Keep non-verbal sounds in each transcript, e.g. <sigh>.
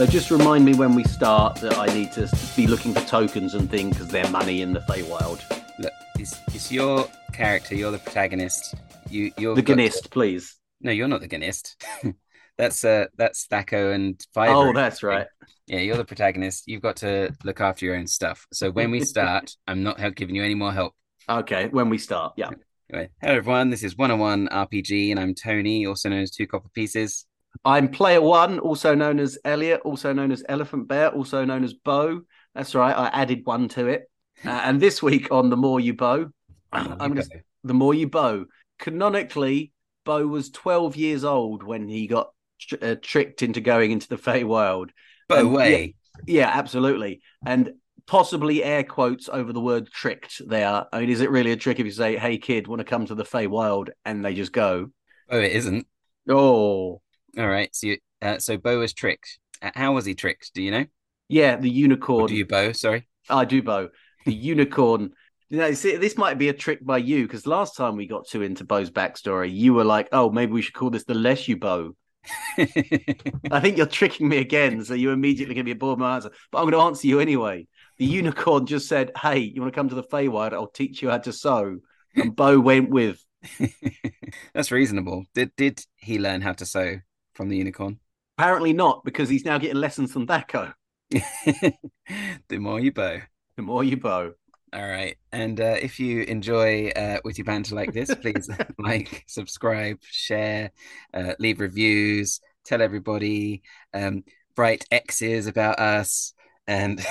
So just remind me when we start that I need to be looking for tokens and things because they're money in the Feywild. Look, it's, it's your character. You're the protagonist. You, you're The Gnist, please. No, you're not the Gnist. <laughs> that's uh, that's Thaco and Fiver. Oh, that's right. Yeah, you're the protagonist. You've got to look after your own stuff. So when we <laughs> start, I'm not giving you any more help. Okay, when we start, yeah. Anyway, hello everyone. This is 1on1 RPG, and I'm Tony, also known as Two Copper Pieces. I'm player one, also known as Elliot, also known as Elephant Bear, also known as Bo. That's right, I added one to it. Uh, and this week on The More You Bow, <clears throat> I'm The More You Bow. Canonically, Bo was 12 years old when he got tr- uh, tricked into going into the Feywild. Bo Um, way. Yeah, absolutely. And possibly air quotes over the word tricked there. I mean, is it really a trick if you say, hey, kid, want to come to the Feywild? And they just go, Oh, it isn't. oh, All right. So, you, uh, so Bo was tricked. How was he tricked? Do you know? yeah, the Or unicorn. do you Bo? Sorry. I do, Bo. The unicorn. You know, see, this might be a trick by you because last time we got too into Bo's backstory, you were like, "Oh, maybe we should call this the less you Bo." <laughs> I think you're tricking me again, so you're immediately give me a bored my answer. But I'm going to answer you anyway. The unicorn just said, "Hey, you want to come to the Feywild? I'll teach you how to sew." And Bo went with. <laughs> That's reasonable. Did did he learn how to sew from the unicorn? Apparently not, because he's now getting lessons from Thaco. <laughs> the more you bow. The more you bow. All right. And uh, if you enjoy uh, witty banter like this, please <laughs> <laughs> like, subscribe, share, uh, leave reviews, tell everybody, um, write X's about us, and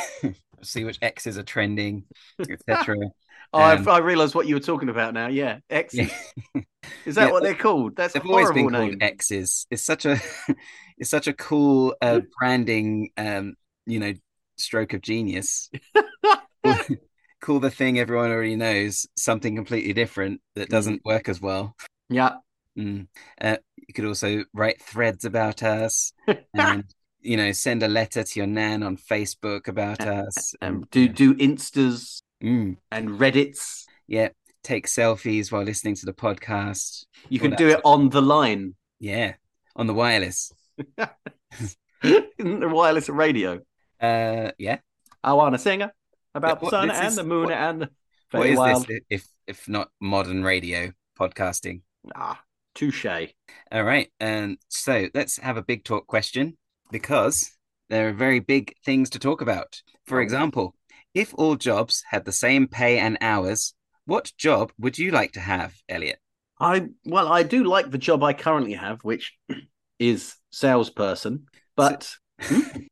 see which X's are trending, <laughs> etc. Oh, I, Um, I realised what you were talking about now. Yeah, X. Yeah. <laughs> Is that Yeah, what they're called? That's a They've always horrible been name. called X's. It's such a <laughs> it's such a cool uh, branding um, you know, stroke of genius. Call the thing everyone already knows something completely different that doesn't work as well. Yeah. Mm. Uh, you could also write threads about us and you know send a letter to your nan on Facebook about us. Um, do do instas Mm. and Reddits. Yeah, take selfies while listening to the podcast. You can do it on the line, Yeah, on the wireless. <laughs> Isn't the wireless radio. Uh, yeah. I want to sing about the what- sun and is- the moon what- and the What is Feywild. this if if not modern radio podcasting? Ah, touche. All right, and so let's have a big talk question because there are very big things to talk about. For Oh. example, if all jobs had the same pay and hours, what job would you like to have, Elliot? I well, I do like the job I currently have, which <clears throat> is salesperson. But Hmm?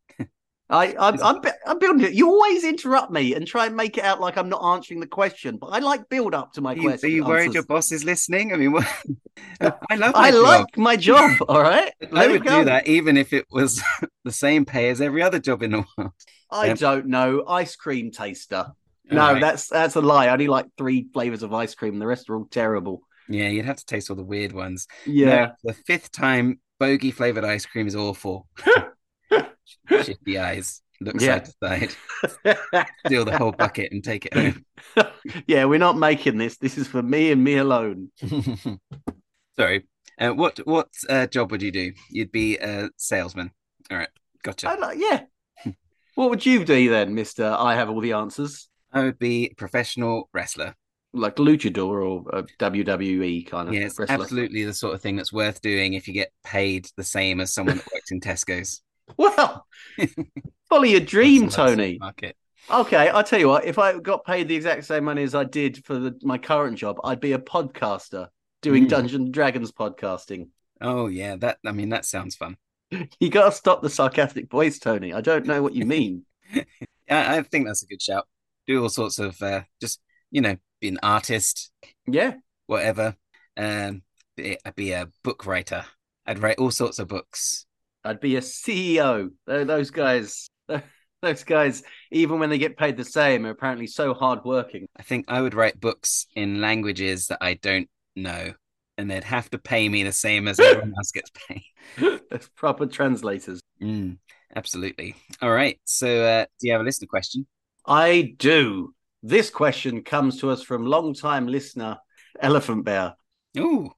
I, I'm, I'm, I'm building it. You always interrupt me and try and make it out like I'm not answering the question. But I like build up to my you, question. are you worried answers. your boss is listening? I mean, what? <laughs> I love. I job. like my job. <laughs> All right, I would do that even if it was <laughs> the same pay as every other job in the world. I Um, don't know. Ice cream taster. No, right. that's that's a lie. I only like three flavors of ice cream. The rest are all terrible. yeah, you'd have to taste all the weird ones. Yeah. No, the fifth time bogey flavored ice cream is awful. Shifty eyes, look Yeah. side to side, <laughs> steal the whole bucket and take it home. <laughs> yeah, we're not making this. This is for me and me alone. <laughs> Sorry. Uh, what what uh, job would you do? You'd be a salesman. All right, gotcha. Like, yeah. what would you do then, Mister? I have all the answers, I would be a professional wrestler. like luchador or a WWE kind of Yeah, it's wrestler. absolutely the sort of thing that's worth doing if you get paid the same as someone that works in Tesco's. <laughs> Well, follow your dream, That's a nice Tony. Market. Okay, I'll tell you what. If I got paid the exact same money as I did for the, my current job, I'd be a podcaster doing Mm. Dungeons and Dragons podcasting. Oh yeah, that I mean that sounds fun. <laughs> You got to stop the sarcastic voice, Tony. I don't know what you mean. <laughs> I, I think that's a good shout. Do all sorts of uh, just you know be an artist, yeah, whatever. Um, be, I'd be a book writer. I'd write all sorts of books. I'd be a CEO. Those guys, those guys, even when they get paid the same, are apparently so hardworking. I think I would write books in languages that I don't know, and they'd have to pay me the same as everyone else gets paid. <laughs> <laughs> As proper translators. Mm, absolutely. All right. So, uh, do you have a listener question? I do. This question comes to us from long-time listener Elephant Bear. Oh,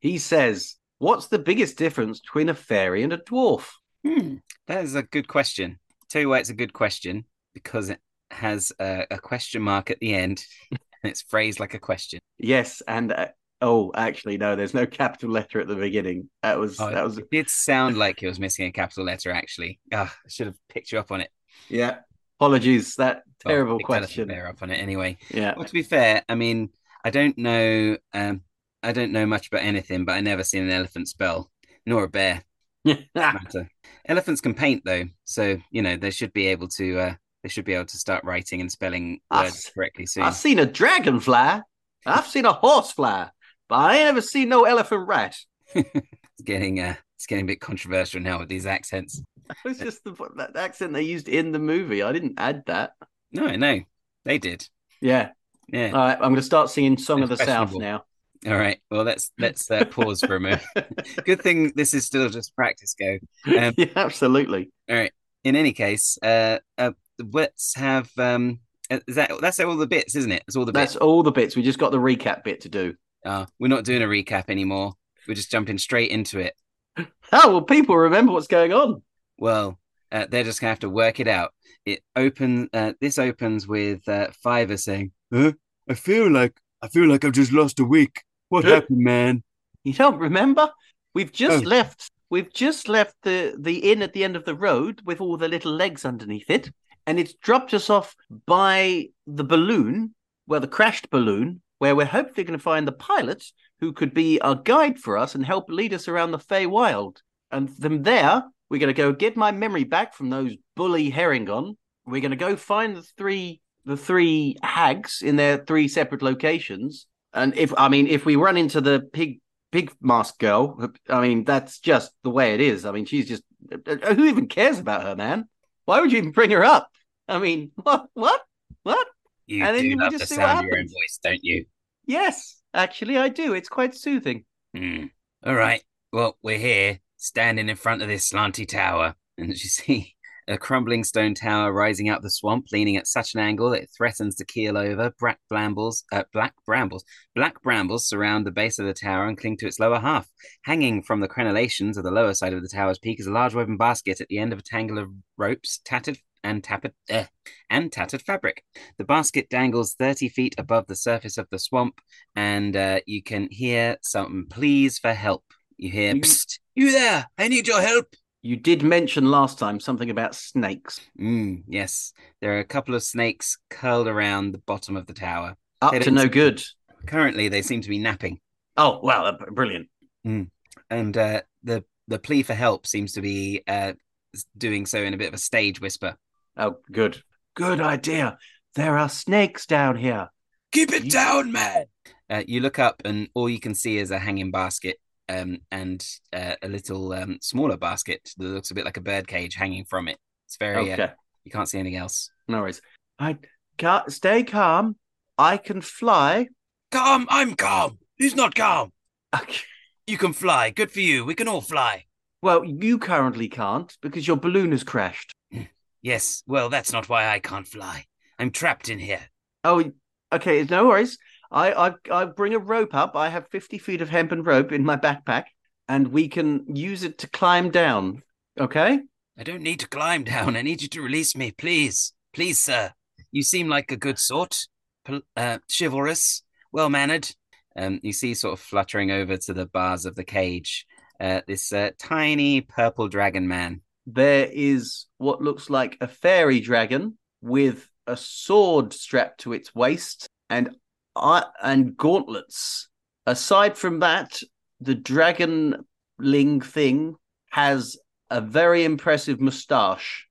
He says, "What's the biggest difference between a fairy and a dwarf?" Hmm, that is a good question. Tell you why it's a good question because it has a, a question mark at the end <laughs> and it's phrased like a question. Yes, and uh, oh, actually, no, there's no capital letter at the beginning. That was Oh, that was It did sound like it was missing a capital letter, actually. Ah, I should have picked you up on it. yeah. Apologies, that terrible picked question. Bear up on it anyway. Yeah, Well, to be fair, I mean, I don't know. Um, I don't know much about anything, but I never seen an elephant spell, nor a bear. <laughs> matter. Elephants can paint though, so you know they should be able to. Uh, they should be able to start writing and spelling I words s- correctly soon. I've seen a dragonfly. I've seen a horsefly, but I ain't ever seen no elephant rat. <laughs> It's getting uh, it's getting a bit controversial now with these accents. It's just the that accent they used in the movie. I didn't add that. No, no, they did. Yeah. Yeah. All right, I'm going to start singing "Song of the South" now. All right. Well, let's let's uh, pause for a moment. <laughs> Good thing this is still just practice go. Um, yeah, absolutely. All right. In any case, uh, uh let's have um. uh, Is that that's all the bits, isn't it? It's all the That's bits. all the bits. We just got the recap bit to do. Uh, we're not doing a recap anymore. We're just jumping straight into it. <laughs> Oh well, people remember what's going on. Well, uh, they're just gonna have to work it out. It open. Uh, this opens with uh, Fiver saying, "Huh? I feel like I feel like I've just lost a week. What happened, man? You don't remember? We've just Oh. left. We've just left the the inn at the end of the road with all the little legs underneath it, and it's dropped us off by the balloon, well, the crashed balloon, where we're hopefully going to find the pilot who could be our guide for us and help lead us around the Fey Wild. And from there, we're going to go get my memory back from those bully Herringon. We're going to go find the three the three hags in their three separate locations. And if I mean, if we run into the pig pig mask girl, I mean, that's just the way it is. I mean, she's just uh, who even cares about her, man? Why would you even bring her up? I mean, <laughs> what, what, what? You And then do we love just the sound of your own voice, don't you? Yes, actually, I do. It's quite soothing. Hmm. All right. Well, we're here, standing in front of this slanty tower, and as you see, a crumbling stone tower rising out of the swamp, leaning at such an angle that it threatens to keel over. Black brambles, uh, black brambles, black brambles surround the base of the tower and cling to its lower half. Hanging from the crenellations of the lower side of the tower's peak is a large woven basket at the end of a tangle of ropes, tattered and tattered, uh, and tattered fabric. The basket dangles thirty feet above the surface of the swamp, and uh, you can hear some pleas for help. You hear, Psst, you there, I need your help. You did mention last time something about snakes. Mm, yes, there are a couple of snakes curled around the bottom of the tower. Up They to no good. Currently, they seem to be napping, Oh, wow, uh, brilliant. and uh, the the plea for help seems to be uh, doing so in a bit of a stage whisper. Oh, good. Good idea. There are snakes down here. Keep it down, man. Uh, you look up, and all you can see is a hanging basket um, and uh, a little um, smaller basket that looks a bit like a bird cage hanging from it. It's very. Okay, Uh, you can't see anything else. no worries. I ca stay calm. I can fly. Calm. I'm calm. Who's not calm? Okay. You can fly. Good for you. We can all fly. Well, you currently can't because your balloon has crashed. Yes. Well, that's not why I can't fly. I'm trapped in here. Oh, okay. No worries. I, I I bring a rope up. I have fifty feet of hempen rope in my backpack, and we can use it to climb down. Okay. I don't need to climb down. I need you to release me, please. Please, sir. You seem like a good sort. Uh, chivalrous, well mannered. Um, you see, sort of fluttering over to the bars of the cage, uh, this uh, tiny purple dragon man. There is what looks like a fairy dragon with a sword strapped to its waist and uh, and gauntlets. Aside from that, the dragonling thing has a very impressive moustache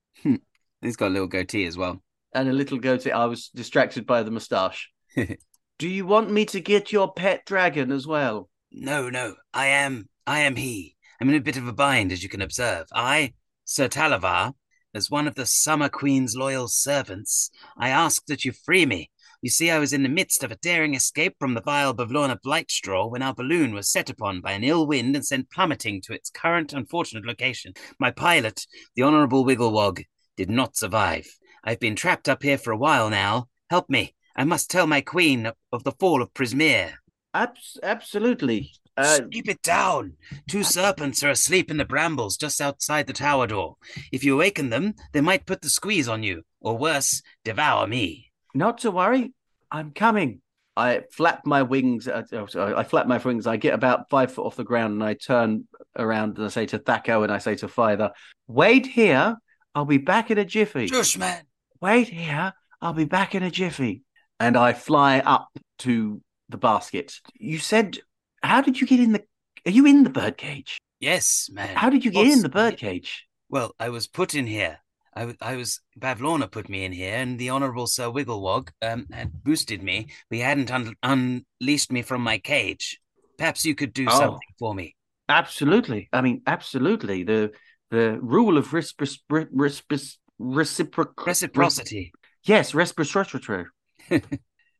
He's got a little goatee as well. and a little goatee. I was distracted by the moustache. <laughs> Do you want me to get your pet dragon as well? No, no, I am, I am he. I'm in a bit of a bind, as you can observe. I, Sir Talavar, as one of the Summer Queen's loyal servants, I ask that you free me. You see, I was in the midst of a daring escape from the vile Bavlorna Blightstraw when our balloon was set upon by an ill wind and sent plummeting to its current unfortunate location. My pilot, the Honourable Wigglewog, did not survive. I've been trapped up here for a while now. Help me. I must tell my queen of the fall of Prismeer. Abs- absolutely. Uh, Keep it down. Two serpents are asleep in the brambles just outside the tower door. If you awaken them, they might put the squeeze on you, or worse, devour me. Not to worry. I'm coming. I flap my wings. Uh, oh, I flap my wings. I get about five foot off the ground and I turn around and I say to Thaco and I say to Fiver, wait here. I'll be back in a jiffy. Shush, man. Wait here. I'll be back in a jiffy. And I fly up to the basket. You said, how did you get in the? Are you in the birdcage? Yes, man. How did you get What's- in the birdcage? Well, I was put in here. I, I was Bavlorna put me in here, and the Honourable Sir Wigglewog um, had boosted me. But he hadn't un- unleashed me from my cage. Perhaps you could do Oh. something for me. Absolutely. I mean, absolutely. The the rule of respis, respis, reciproc Reciprocity. Yes, reciprocity. <laughs>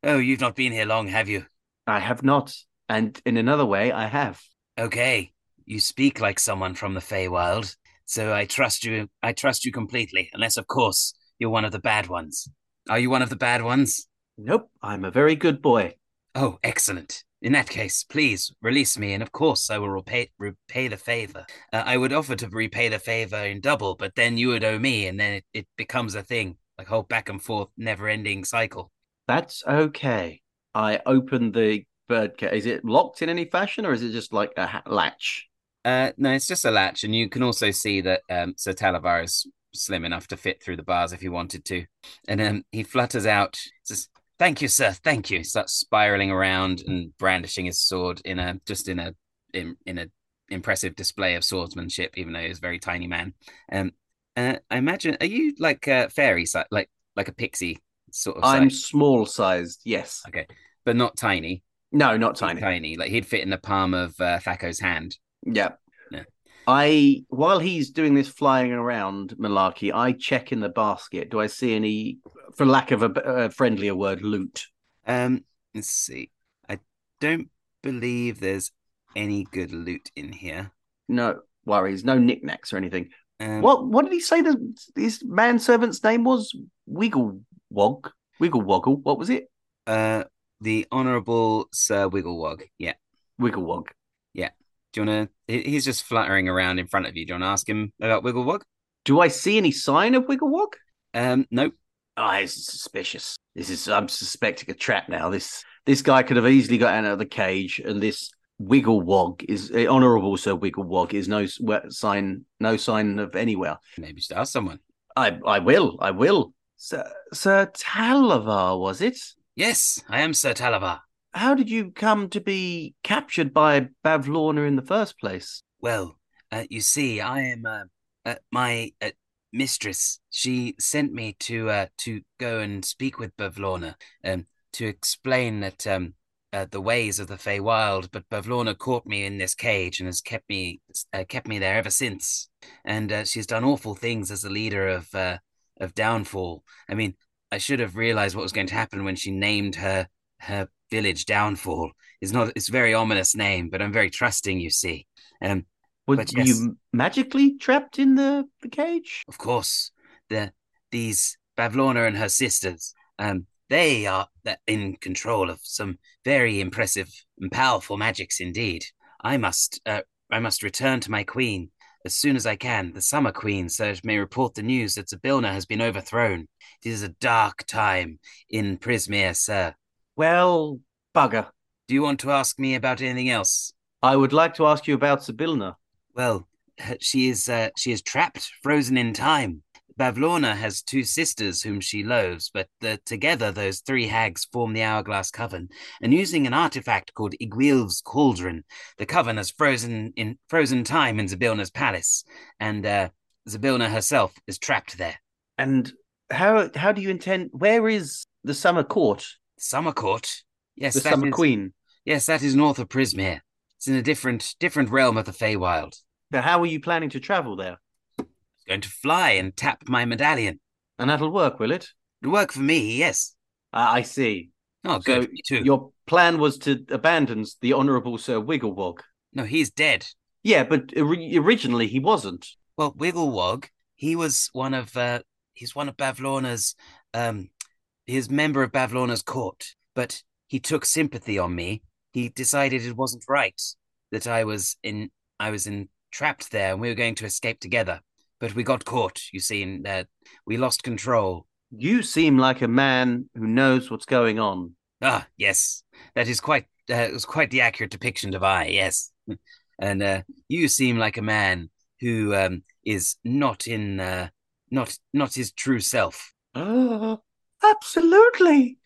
Oh, you've not been here long, have you? I have not, and in another way, I have. Okay, you speak like someone from the Feywild, so I trust you. I trust you completely, unless, of course, you're one of the bad ones. Are you one of the bad ones? Nope, I'm a very good boy. Oh, excellent. In that case, please release me, and of course, I will repay repay the favor. Uh, I would offer to repay the favor in double, but then you would owe me, and then it, it becomes a thing, like whole back and forth, never ending cycle. That's okay. I open the bird cage. Is it locked in any fashion, or is it just like a ha- latch? Uh, no, it's just a latch, and you can also see that um, Sir Talavar is slim enough to fit through the bars if he wanted to. And um, he flutters out, says, "Thank you, sir. Thank you." He starts spiraling around and brandishing his sword in a just in a in, in a impressive display of swordsmanship, even though he's a very tiny man. Um, uh, I imagine, are you like a fairy, si- like like a pixie sort of I'm size, small sized. Yes. Okay. but not tiny, No, not tiny. tiny. Like he'd fit in the palm of uh, Thaco's hand. Yeah. Yeah. I while he's doing this flying around malarkey, I check in the basket. Do I see any, for lack of a friendlier word, loot? Um, let's see. I don't believe there's any good loot in here. No worries, no knickknacks or anything. Um, What what did he say the his manservant's name was? Wiggle Wog. Wiggle Woggle. What was it? Uh, the Honourable Sir Wiggle Wog. Yeah. Wigglewog. Do you want to? He's just fluttering around in front of you. Do you want to ask him about Wigglewog? Do I see any sign of Wigglewog? Um, nope. Oh, it's suspicious. This is I'm suspecting a trap now. This this guy could have easily got out of the cage, and this Wigglewog is uh, honourable. Sir Wigglewog is no sign, no sign of anywhere. Maybe just ask someone. I I will, I will. Sir Sir Talavar, was it? Yes, I am Sir Talavar. How did you come to be captured by Bavlorna in the first place? Well, uh, you see, I am uh, uh, my uh, mistress. She sent me to uh, to go and speak with Bavlorna, um, to explain that um, uh, the ways of the Feywild. But Bavlorna caught me in this cage and has kept me kept me there ever since. And she's done awful things as the leader of of Downfall. I mean, I should have realized what was going to happen when she named her her village Downfall. is not it's a very ominous name, but I'm very trusting. You see. Um, Were But yes. you magically trapped in the, the cage? of course, the these Bavlorna and her sisters, um, they are in control of some very impressive and powerful magics indeed. I must, uh, I must return to my queen as soon as I can, the Summer Queen, so it may report the news that Zybilna has been overthrown. It is a dark time in Prismeer, sir. Well, bugger. Do you want to ask me about anything else? I would like to ask you about Zybilna. Well, <laughs> she is uh, she is trapped, frozen in time. Bavlorna has two sisters whom she loathes, but uh, together those three hags form the Hourglass Coven. And using an artifact called Iggwilv's Cauldron, the coven has frozen in frozen time in Zybilna's palace, and uh, Zybilna herself is trapped there. And how how do you intend? Where is the Summer Court? Summer Court, yes, the that Summer is- Queen. yes, that is north of Prismeer. It's in a different different realm of the Feywild. Now, how are you planning to travel there? I'm going to fly and tap my medallion. And that'll work, will it? It'll work for me, yes. I I see. Oh, So good. me too. Your plan was to abandon the Honourable Sir Wigglewog. No, he's dead. Yeah, but ori- originally he wasn't. Well, Wigglewog, he was one of uh he's one of Bavlorna's um his member of Bavlorna's court, but he took sympathy on me. He decided it wasn't right. that I was in I was entrapped there and we were going to escape together. But we got caught, you see, and uh, we lost control. You seem like a man who knows what's going on. Ah, yes, that is quite uh, was quite the accurate depiction of I. Yes, <laughs> and uh, you seem like a man who um, is not in uh, not not his true self. Uh, absolutely.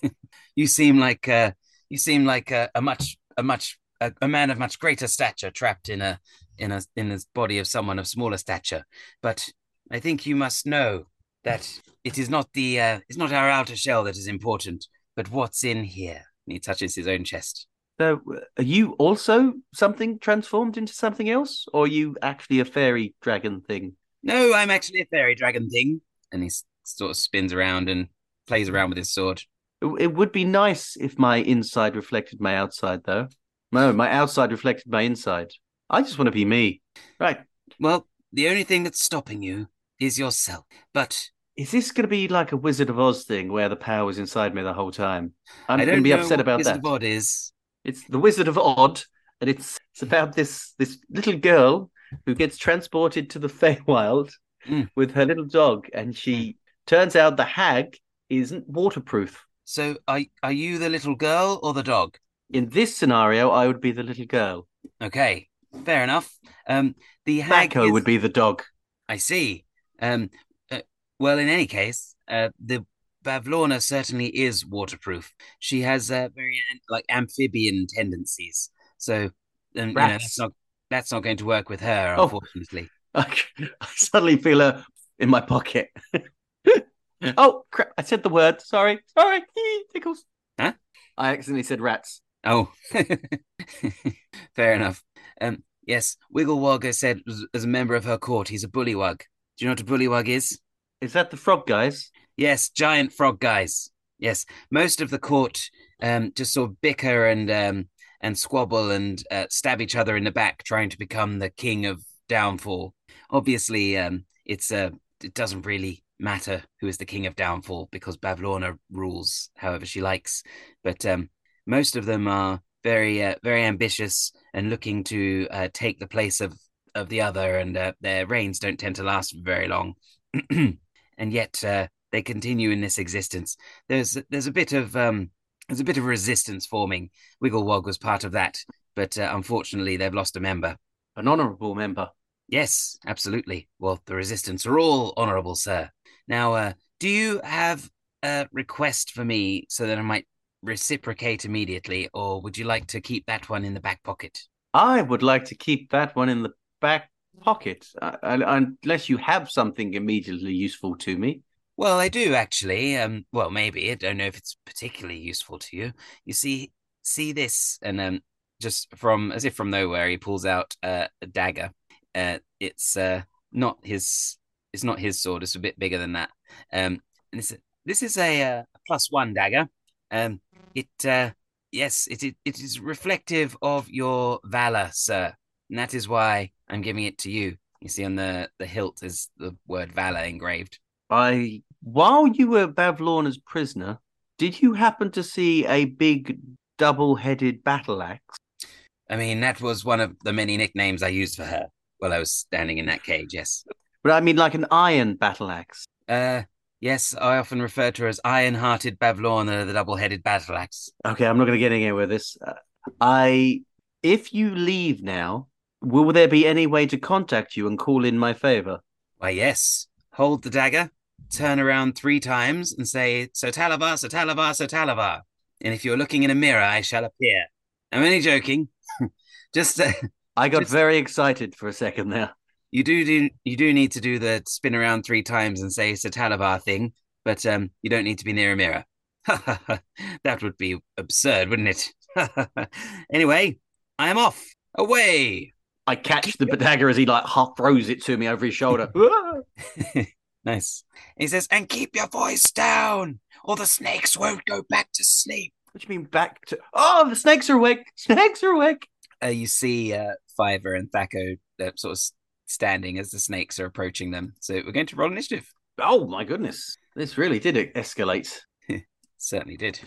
<laughs> you seem like uh, you seem like a, a much a much a, a, man of much greater stature trapped in a in a in the body of someone of smaller stature. But I think you must know that it is not the uh, it's not our outer shell that is important, but what's in here. And he touches his own chest. So, are you also something transformed into something else, or are you actually a fairy dragon thing? No, I'm actually a fairy dragon thing. And he sort of spins around and plays around with his sword. It would be nice if my inside reflected my outside, though. No, my outside reflected my inside. I just want to be me. Right. Well, the only thing that's stopping you is yourself. But is this going to be like a Wizard of Oz thing where the power was inside me the whole time? I'm going to be upset about Wizard that. Wizard of Oz is. It's the Wizard of Odd, and it's it's about this this little girl who gets transported to the Feywild mm. with her little dog, and she turns out the hag isn't waterproof. So, are are you the little girl or the dog? In this scenario, I would be the little girl. Okay, fair enough. Um, the hag is... would be the dog. I see. Um, uh, well, in any case, uh, the Bavlorna certainly is waterproof. She has uh, very like amphibian tendencies, so um, you know, that's not that's not going to work with her, oh. unfortunately. I, <laughs> I suddenly feel her in my pocket. <laughs> <laughs> oh crap! I said the word. Sorry, sorry. Tickles. Huh? I accidentally said rats. Oh, <laughs> fair enough. Um, yes, Wigglewog said as a member of her court, he's a bullywug. Do you know what a bullywug is? Is that the frog guys? Yes, giant frog guys. Yes, most of the court um, just sort of bicker and um, and squabble and uh, stab each other in the back, trying to become the king of Downfall. Obviously, um, it's uh, it doesn't really matter who is the king of Downfall because Bavlorna rules however she likes. But um, most of them are very uh, very ambitious and looking to uh, take the place of of the other, and uh, their reigns don't tend to last very long. <clears throat> and yet uh, they continue in this existence. There's there's a bit of um, there's a bit of resistance forming. Wigglewog was part of that, but uh, unfortunately, they've lost a member. An honourable member. Yes, absolutely. Well, the resistance are all honourable, sir. Now, uh, do you have a request for me so that I might reciprocate immediately, or would you like to keep that one in the back pocket? I would like to keep that one in the back pocket, uh, unless you have something immediately useful to me. Well, I do actually. Um, well, maybe I don't know if it's particularly useful to you. You see, see this, and um, just from as if from nowhere, he pulls out uh, a dagger. Uh, it's uh, not his. It's not his sword. It's a bit bigger than that. Um, and this this is a uh, plus one dagger. Um, it uh, yes, it, it it is reflective of your valor, sir, and that is why I'm giving it to you. You see, on the the hilt is the word valor engraved. I while you were Bavlorna's prisoner, did you happen to see a big double-headed battle axe? I mean, that was one of the many nicknames I used for her while I was standing in that cage. Yes, but I mean, like an iron battle axe. Uh, yes, I often refer to her as Iron-Hearted Bavlorna, the double-headed battle axe. Okay, I'm not going to get anywhere with this. Uh, I, if you leave now, will there be any way to contact you and call in my favor? Why, yes. Hold the dagger, turn around three times and say, Sir Talavar, Sir Talavar, Sir Talavar. And if you're looking in a mirror, I shall appear. I'm only joking. <laughs> just uh, I got just, very excited for a second there. You do, do you do need to do the spin around three times and say it's a Talavar thing, but um, you don't need to be near a mirror. <laughs> that would be absurd, wouldn't it? <laughs> anyway, I am off. Away. I catch the dagger as he like half throws it to me over his shoulder. <laughs> Nice. He says, and keep your voice down, or the snakes won't go back to sleep. What do you mean back to? Oh, the snakes are awake. Snakes are awake. Uh, you see uh, Fiver and Thaco uh, sort of standing as the snakes are approaching them. So we're going to roll initiative. Oh my goodness, this really did escalate. <laughs> Certainly did.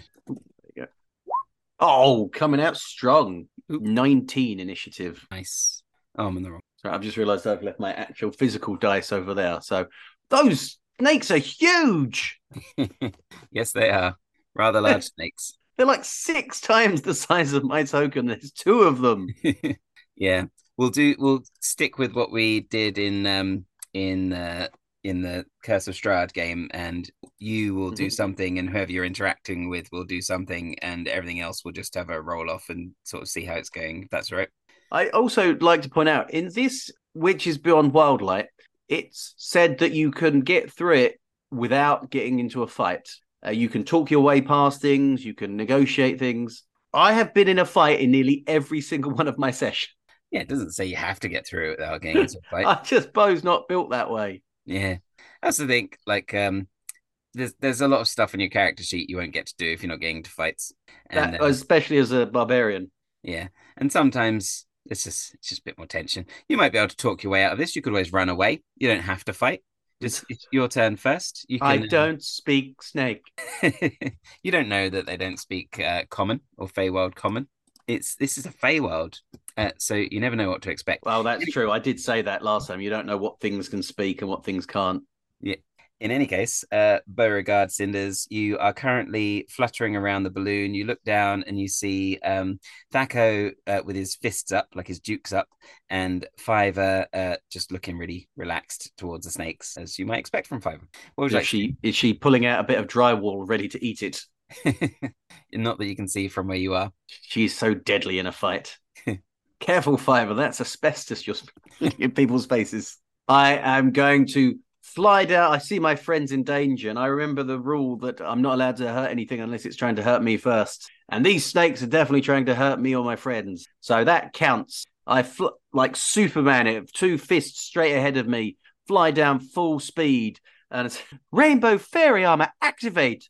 Oh, coming out strong. 19 initiative. Nice. Oh, I'm in the wrong. Sorry, I've just realised I've left my actual physical dice over there. So those snakes are huge. <laughs> yes, they are rather large snakes. <laughs> They're like six times the size of my token. There's two of them. yeah, we'll do. We'll stick with what we did in um in uh, in the Curse of Strahd game, and you will do Mhm. something, and whoever you're interacting with will do something, and everything else will just have a roll off and sort of see how it's going. That's right. I also like to point out in this which is Beyond Witchlight, it's said that you can get through it without getting into a fight. Uh, you can talk your way past things, you can negotiate things. I have been in a fight in nearly every single <laughs> one of my sessions. Yeah, it doesn't say you have to get through it without getting into a fight. <laughs> I just Bo's not built that way. Yeah, that's the thing. Like, um, there's there's a lot of stuff in your character sheet you won't get to do if you're not getting into fights, and That- uh, especially as a barbarian. yeah, and sometimes it's just it's just a bit more tension. You might be able to talk your way out of this. You could always run away. You don't have to fight. Just <laughs> it's your turn first. You can. I uh, don't speak snake. <laughs> you don't know that they don't speak uh, common or Feywild common. It's this is a Feywild, uh, so you never know what to expect. Well, that's true. I did say that last time. You don't know what things can speak and what things can't. Yeah. In any case, uh, Beauregard Cinders, you are currently fluttering around the balloon. You look down and you see um, Thaco uh, with his fists up, like his dukes up, and Fiver uh, just looking really relaxed towards the snakes, as you might expect from Fiver. What you Is she is she pulling out a bit of drywall ready to eat it? <laughs> Not that you can see from where you are. She's so deadly in a fight. <laughs> Careful, Fiver. That's asbestos you're sp- <laughs> in people's faces. I am going to fly down. I see my friends in danger, and I remember the rule that I'm not allowed to hurt anything unless it's trying to hurt me first. And these snakes are definitely trying to hurt me or my friends. So that counts. I fl- like Superman, it two fists straight ahead of me, fly down full speed, and it's rainbow fairy armor activate.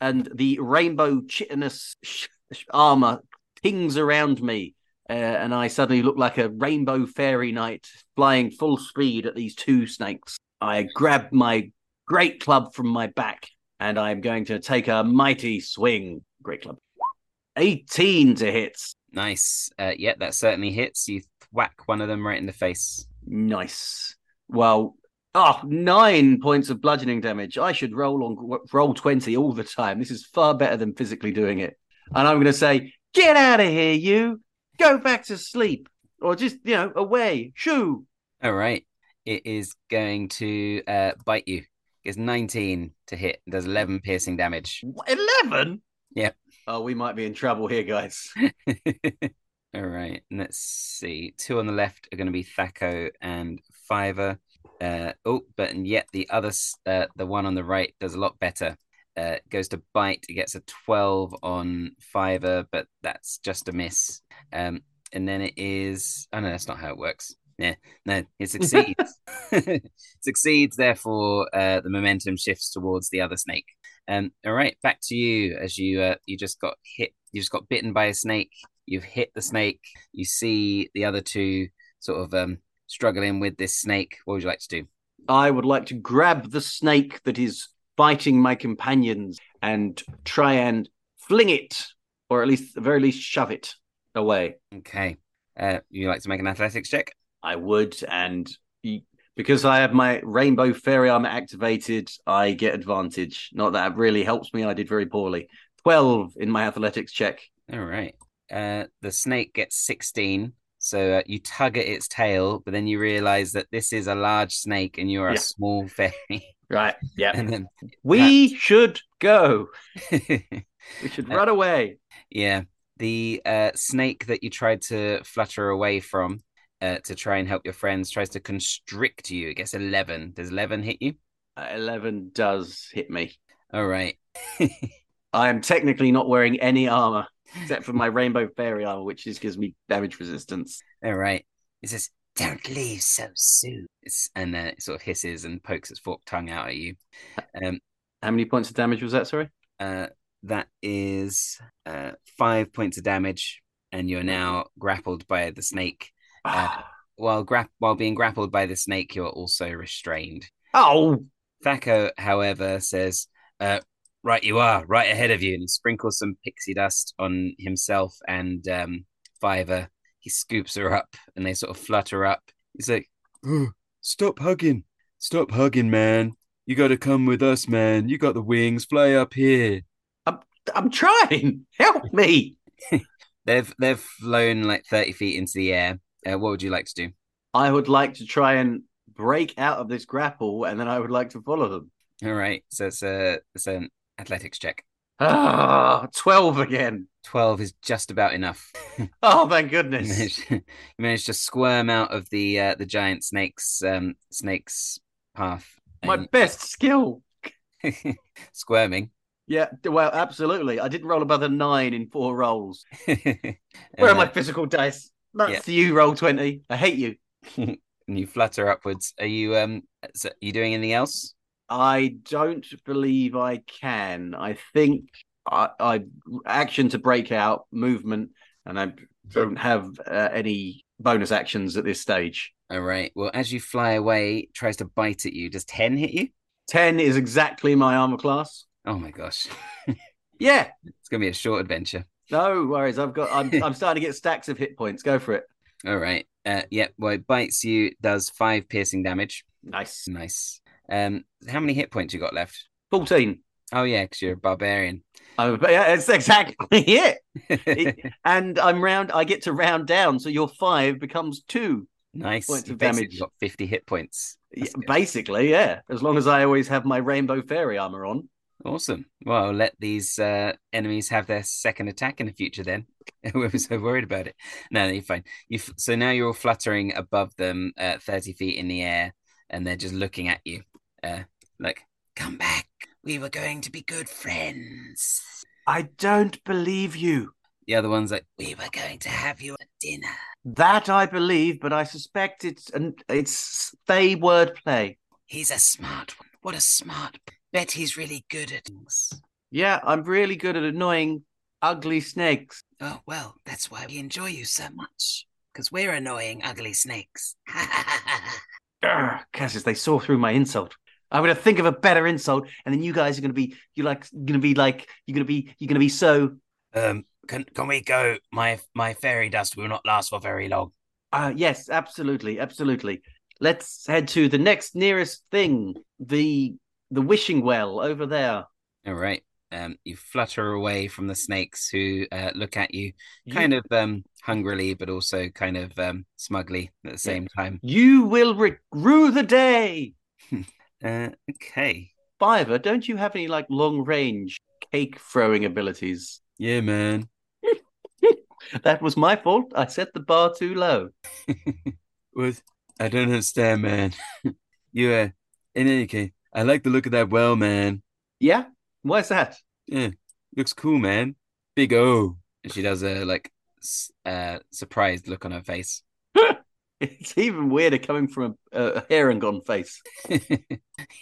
And the rainbow chitinous sh- armor pings around me, uh, and I suddenly look like a rainbow fairy knight flying full speed at these two snakes. I grab my great club from my back, and I'm going to take a mighty swing. Great club. 18 to hit. Nice. Uh, yeah, that certainly hits. You whack one of them right in the face. Nice. Well, oh, nine points of bludgeoning damage. I should roll on Roll20 all the time. This is far better than physically doing it. And I'm going to say, get out of here, you. Go back to sleep. Or just, you know, away. Shoo. All right. It is going to uh, bite you. It's 19 to hit. Does 11 piercing damage. 11? Yep. Oh, we might be in trouble here, guys. <laughs> All right. Let's see. Two on the left are going to be Thaco and Fiver. Uh, oh, but and yet the other, uh, the one on the right does a lot better. Uh, goes to bite. It gets a 12 on Fiver, but that's just a miss. Um, and then it is. Oh no, that's not how it works. Yeah, no, it succeeds. <laughs> <laughs> succeeds. Therefore, uh, the momentum shifts towards the other snake. Um, all right, back to you. As you uh, you just got hit. You just got bitten by a snake. You've hit the snake. You see the other two sort of um, struggling with this snake. What would you like to do? I would like to grab the snake that is biting my companions and try and fling it, or at least, at the very least, shove it away. Okay. Uh, you like to make an athletics check? I would, and because I have my rainbow fairy armor activated, I get advantage. Not that it really helps me. I did very poorly. Twelve in my athletics check. All right. Uh, the snake gets 16. So uh, you tug at its tail, but then you realize that this is a large snake and you're a small fairy. Right. Yeah. <laughs> and then, We should go. <laughs> We should Uh, run away. yeah, the uh, snake that you tried to flutter away from uh, to try and help your friends tries to constrict you. It gets 11. Does 11 hit you? Uh, Eleven does hit me. All right. <laughs> I am technically not wearing any armor except for my rainbow fairy armor, which just gives me damage resistance. All right. It says, "Don't leave so soon," it's, and uh, it sort of hisses and pokes its forked tongue out at you. Um, How many points of damage was that? Sorry. uh, that is uh, five points of damage, and you're now grappled by the snake. Uh, while gra- while being grappled by the snake, you're also restrained. oh, Thaco, however, says, uh, "Right, you are right ahead of you," and he sprinkles some pixie dust on himself and um, Fiver. He scoops her up, and they sort of flutter up. He's like, oh, "Stop hugging! Stop hugging, man! You got to come with us, man! You got the wings. Fly up here." I'm I'm trying. <laughs> Help me. <laughs> they've they've flown like thirty feet into the air. Uh, what would you like to do? I would like to try and break out of this grapple, and then I would like to follow them. All right, so it's a it's an athletics check. Ah, 12 again. 12 is just about enough. <laughs> oh, thank goodness. you, <laughs> managed, you managed to squirm out of the uh, the giant snake's um, snake's path. My and... best skill. <laughs> Squirming. Yeah, well, absolutely. I didn't roll above a nine in four rolls. Where uh, are my physical dice? That's yeah. you, Roll20. I hate you. and you flutter upwards. Are you um so, are you doing anything else? I don't believe I can. I think I, I action to break out movement, and I don't have uh, any bonus actions at this stage. All right. Well, as you fly away, tries to bite at you. Does ten hit you? Ten is exactly my armor class. Oh my gosh. <laughs> yeah, it's gonna be a short adventure. No worries. I've got. I'm. I'm starting to get stacks of hit points. Go for it. All right. Uh, yeah. Well, it bites you. Does five piercing damage. Nice. Nice. Um, how many hit points you got left? Fourteen. Oh yeah, because you're a barbarian. Oh, yeah, that's exactly <laughs> it. it. <laughs> And I'm round. I get to round down, so your five becomes two. Nice. Points of damage. Got fifty hit points. Yeah, basically, yeah. As long as I always have my rainbow fairy armor on. Awesome. Well, let these uh, enemies have their second attack in the future. Then <laughs> we were so worried about it. No, you're fine. You so now you're all fluttering above them, uh, thirty feet in the air, and they're just looking at you uh, like, come back. We were going to be good friends. I don't believe you. The other one's like, we were going to have you at dinner. That I believe, but I suspect it's an it's they wordplay. He's a smart one. What a smart. Bet he's really good at things. Yeah, I'm really good at annoying ugly snakes. Oh well, that's why we enjoy you so much. Because we're annoying ugly snakes. <laughs> Urgh, Cassius, they saw through my insult. I'm gonna think of a better insult, and then you guys are gonna be you like gonna be like you're gonna be you're gonna be so. Um, can can we go? My my fairy dust will not last for very long. Uh yes, absolutely, absolutely. Let's head to the next nearest thing, the the wishing well over there. All right. Um, you flutter away from the snakes who uh, look at you, kind you... of um hungrily, but also kind of um smugly at the same yeah. time. You will rue the day. <laughs> Uh, okay. Fiver, don't you have any like long range cake throwing abilities? Yeah, man. <laughs> that was my fault. I set the bar too low. With I don't understand, man. <laughs> you uh in any case, I like the look of that well, man. Yeah? Why's that? Yeah. Looks cool, man. Big O. And she does a like uh surprised look on her face. <laughs> It's even weirder coming from a, a gone face. <laughs>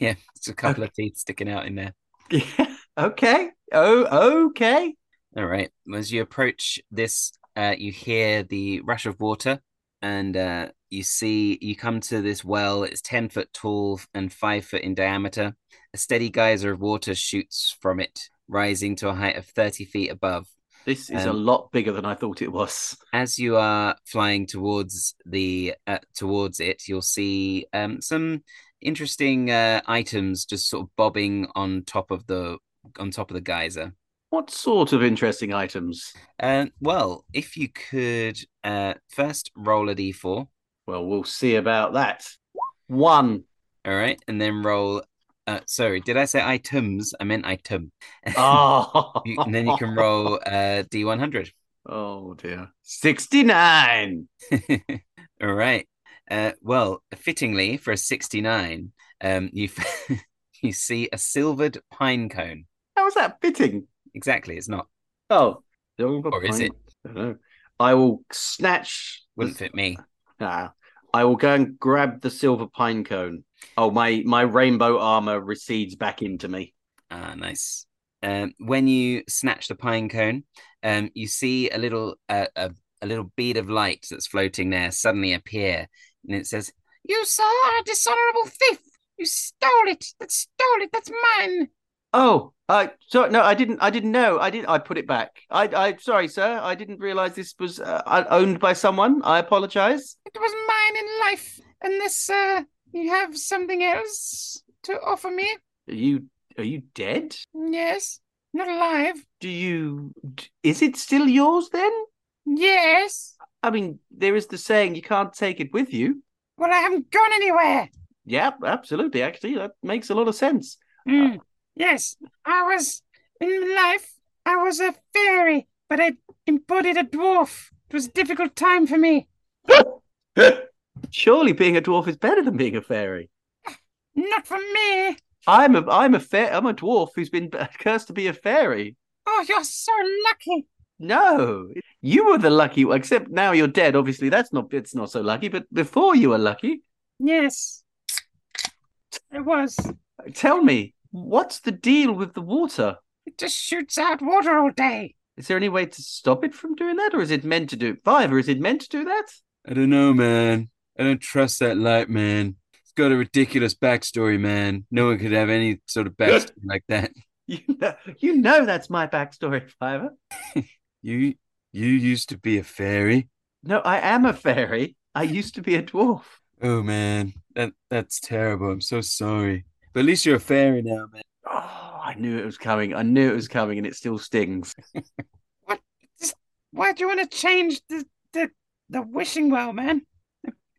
yeah, it's a couple okay. of teeth sticking out in there. <laughs> Yeah. Okay. Oh, okay. All right. As you approach this, uh, you hear the rush of water, and uh, you see you come to this well. It's ten foot tall and five foot in diameter. A steady geyser of water shoots from it, rising to a height of thirty feet above. This is um, a lot bigger than I thought it was. As you are flying towards the uh, towards it, you'll see um, some interesting uh, items just sort of bobbing on top of the on top of the geyser. What sort of interesting items? Uh, well, if you could uh, first roll a d4. Well, we'll see about that. One. All right, and then roll uh, sorry, did I say items? I meant item. Oh, <laughs> you, and then you can roll uh, D100. Oh dear, sixty-nine. <laughs> All right. Uh, well, fittingly for a sixty-nine, um, you <laughs> you see a silvered pine cone. How is that fitting? Exactly, it's not. Oh, or is it? I don't know. I will snatch. Wouldn't fit me. Ah, I will go and grab the silver pine cone. Oh, my my rainbow armor recedes back into me. Ah, nice. Um, when you snatch the pine cone, um, you see a little uh, a, a little bead of light that's floating there suddenly appear, and it says, "You saw a dishonorable thief. You stole it. That stole it. That's mine." Oh, I sorry, no, I didn't. I didn't know. I didn't. I put it back. I, I, sorry, sir. I didn't realize this was uh, owned by someone. I apologize. It was mine in life, and this uh, you have something else to offer me. Are you are you dead? Yes, not alive. Do you? Is it still yours then? Yes. I mean, there is the saying you can't take it with you. Well, I haven't gone anywhere. Yeah, absolutely. Actually, that makes a lot of sense. Mm. Yes, I was in life. I was a fairy, but I embodied a dwarf. It was a difficult time for me. <laughs> Surely, being a dwarf is better than being a fairy. Not for me. I'm a I'm a fair I'm a dwarf who's been <laughs> cursed to be a fairy. Oh, you're so lucky. No, you were the lucky one. Except now you're dead. Obviously, that's not it's not so lucky. But before you were lucky. Yes, it was. Tell me, What's the deal with the water? It just shoots out water all day. Is there any way to stop it from doing that, or is it meant to do it? Five, or is it meant to do that? I don't know, man. I don't trust that light, man. It's got a ridiculous backstory, man. No one could have any sort of <laughs> backstory like that. You know, you know that's my backstory, Fiver. <laughs> you you used to be a fairy. No, I am a fairy. I used to be a dwarf. Oh man, that that's terrible. I'm so sorry. But at least you're a fairy now, man. Oh, I knew it was coming. I knew it was coming, and it still stings. <laughs> what? Why do you want to change the the, the wishing well, man?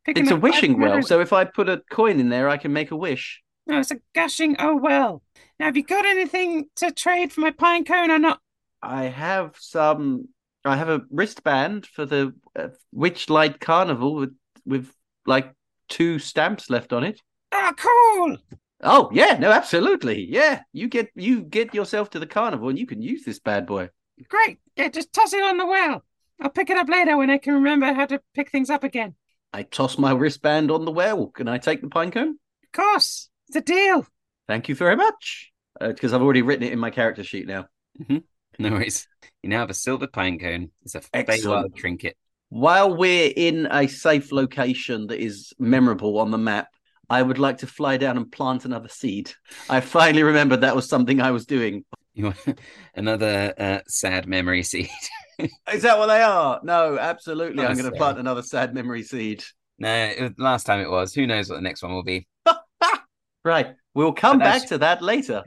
Picking it's a wishing well. So if I put a coin in there, I can make a wish. No, it's a gushing oh well. Now, have you got anything to trade for my pine cone or not? I have some. I have a wristband for the uh, Witchlight Carnival with with like two stamps left on it. Oh, cool! Oh yeah, no, absolutely. Yeah, you get you get yourself to the carnival and you can use this bad boy. Great. Yeah, just toss it on the well. I'll pick it up later when I can remember how to pick things up again. I toss my wristband on the well. Can I take the pine cone? Of course. It's a deal. Thank you very much. Because uh, I've already written it in my character sheet now. Mm-hmm. No worries. You now have a silver pine cone. It's a Feywild trinket. While we're in a safe location that is memorable on the map, I would like to fly down and plant another seed. I finally remembered that was something I was doing. <laughs> another uh, sad memory seed. <laughs> Is that what they are? No, absolutely. I'm going to plant another sad memory seed. No, it, last time it was. Who knows what the next one will be? <laughs> right. We'll come back to that later.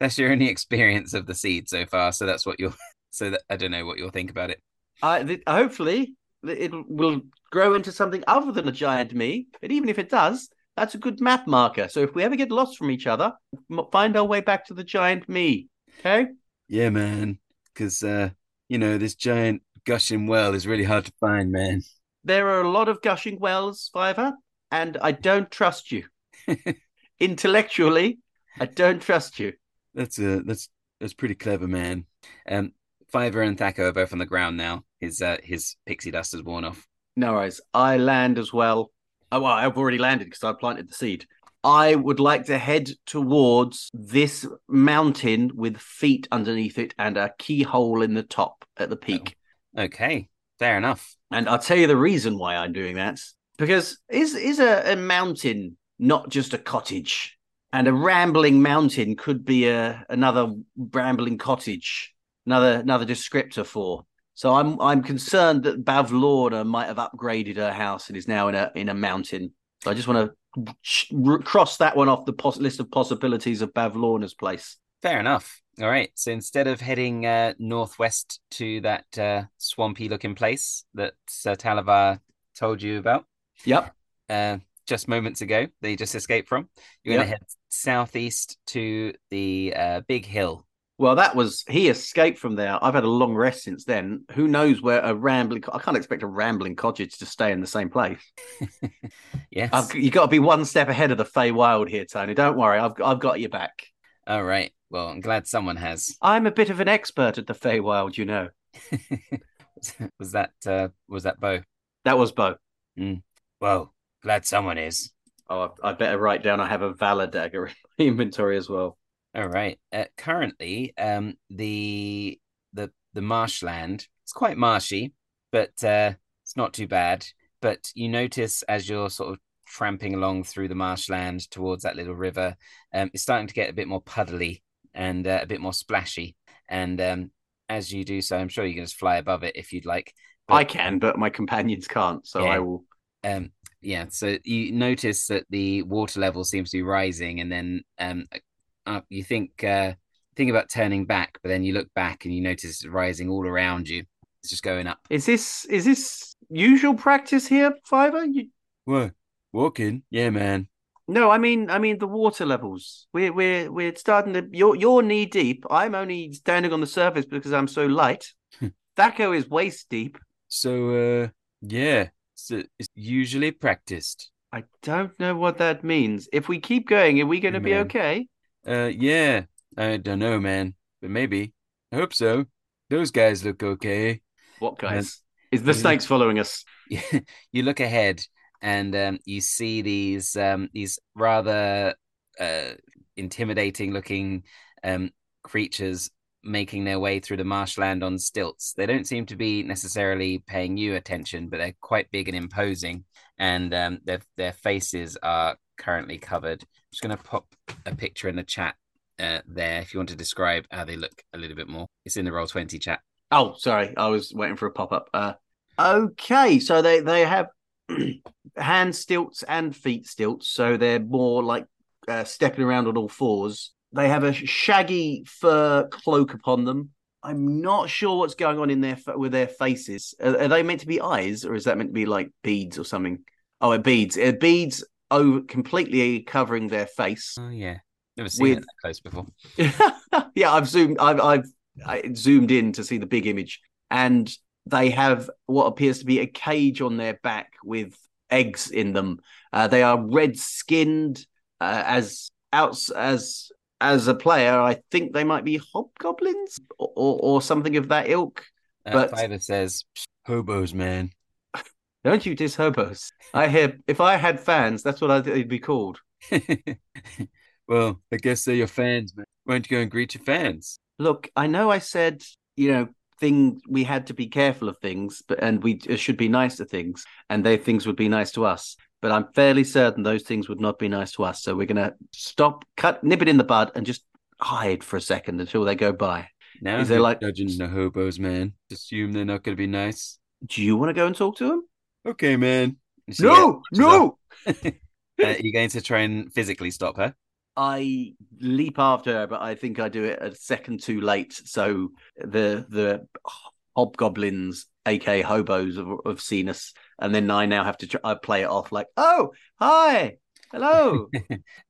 that's your only experience of the seed so far. So that's what you'll. So that I don't know what you'll think about it. I th- hopefully it will grow into something other than a giant me. But even if it does, that's a good map marker. So if we ever get lost from each other, find our way back to the giant me. Okay? Yeah, man. Because, uh, you know, this giant gushing well is really hard to find, man. There are a lot of gushing wells, Fiver, and I don't trust you. <laughs> Intellectually, I don't trust you. That's uh, that's that's pretty clever, man. Um, Fiver and Thaco are both on the ground now. His uh, his pixie dust has worn off. No worries. I land as well oh, well, I've already landed because I planted the seed. I would like to head towards this mountain with feet underneath it and a keyhole in the top at the peak. Oh, okay, fair enough. And I'll tell you the reason why I'm doing that. Because is is a, a mountain not just a cottage? And a rambling mountain could be a another rambling cottage, another another descriptor for. So I'm I'm concerned that Bavlorna might have upgraded her house and is now in a in a mountain. So I just want to cross that one off the pos- list of possibilities of Bavlorna's place. Fair enough. All right. So instead of heading uh, northwest to that uh, swampy looking place that Sir Talavar told you about. Yep. Uh, just moments ago, they just escaped from. You're yep. going to head southeast to the uh, big hill well, that was he escaped from there. I've had a long rest since then. Who knows where a rambling? I can't expect a rambling cottage to stay in the same place. <laughs> yes, I've, you got to be one step ahead of the Feywild here, Tony. Don't worry, I've I've got you back. All right. Well, I'm glad someone has. I'm a bit of an expert at the Feywild, you know. <laughs> was that uh, was that Bo? That was Bo. Mm. Well, glad someone is. Oh, I, I better write down. I have a valor dagger in my inventory as well. All right. Uh, currently, um, the the the marshland it's quite marshy, but uh, it's not too bad. But you notice as you're sort of tramping along through the marshland towards that little river, um, it's starting to get a bit more puddly and uh, a bit more splashy. And um, as you do so, I'm sure you can just fly above it if you'd like. I can, but my companions can't. So Yeah. I will. Um, yeah, so you notice that the water level seems to be rising, and then um, uh, you think uh, think about turning back, but then you look back and you notice it's rising all around you. It's just going up. Is this is this usual practice here, Fiver? You... What? Walking? Yeah, man. No, I mean I mean the water levels. We're we're we're starting to. You're you're knee deep. I'm only standing on the surface because I'm so light. Thaco is waist deep. So, uh, yeah, so it's usually practiced. I don't know what that means. If we keep going, are we going to be okay? Uh, yeah, I don't know, man, but maybe. I hope so. Those guys look okay. What guys? Is the snakes following us? <laughs> you look ahead and um, you see these um, these rather uh, intimidating looking um, creatures making their way through the marshland on stilts. They don't seem to be necessarily paying you attention, but they're quite big and imposing, and um, their their faces are currently covered. Just going to pop a picture in the chat uh, there if you want to describe how they look a little bit more. It's in the roll twenty chat. Oh, sorry, I was waiting for a pop up. Uh, okay, so they they have <clears throat> hand stilts and feet stilts, so they're more like uh, stepping around on all fours. They have a shaggy fur cloak upon them. I'm not sure what's going on in their with their faces. Are, are they meant to be eyes, or is that meant to be like beads or something? Oh, beads. Beads over completely covering their face. Oh yeah, never seen it With- that close before. <laughs> yeah, I've zoomed. I've I've I zoomed in to see the big image, and they have what appears to be a cage on their back with eggs in them. Uh, they are red skinned. Uh, as outs as as a player, I think they might be hobgoblins or or, or something of that ilk. Uh, But- Fiver says Hobos, man. Don't you diss hobos? I hear if I had fans, that's what I'd, be called. <laughs> Well, I guess they're your fans, man. Why don't you go and greet your fans? Look, I know I said, you know, thing we had to be careful of things, but and we should be nice to things, and they things would be nice to us. But I'm fairly certain those things would not be nice to us. So we're gonna stop, cut, nip it in the bud, and just hide for a second until they go by. now. Is there like, Judging the hobos, man. Assume they're not going to be nice. do you want to go and talk to them? Okay, man. So, No, she's no. <laughs> Uh, you're going to try and physically stop her. I leap after her, but I think I do it a second too late. So the the hobgoblins, aka hobos, have, have seen us, and then I now have to try, I play it off like, "Oh, hi, hello." <laughs>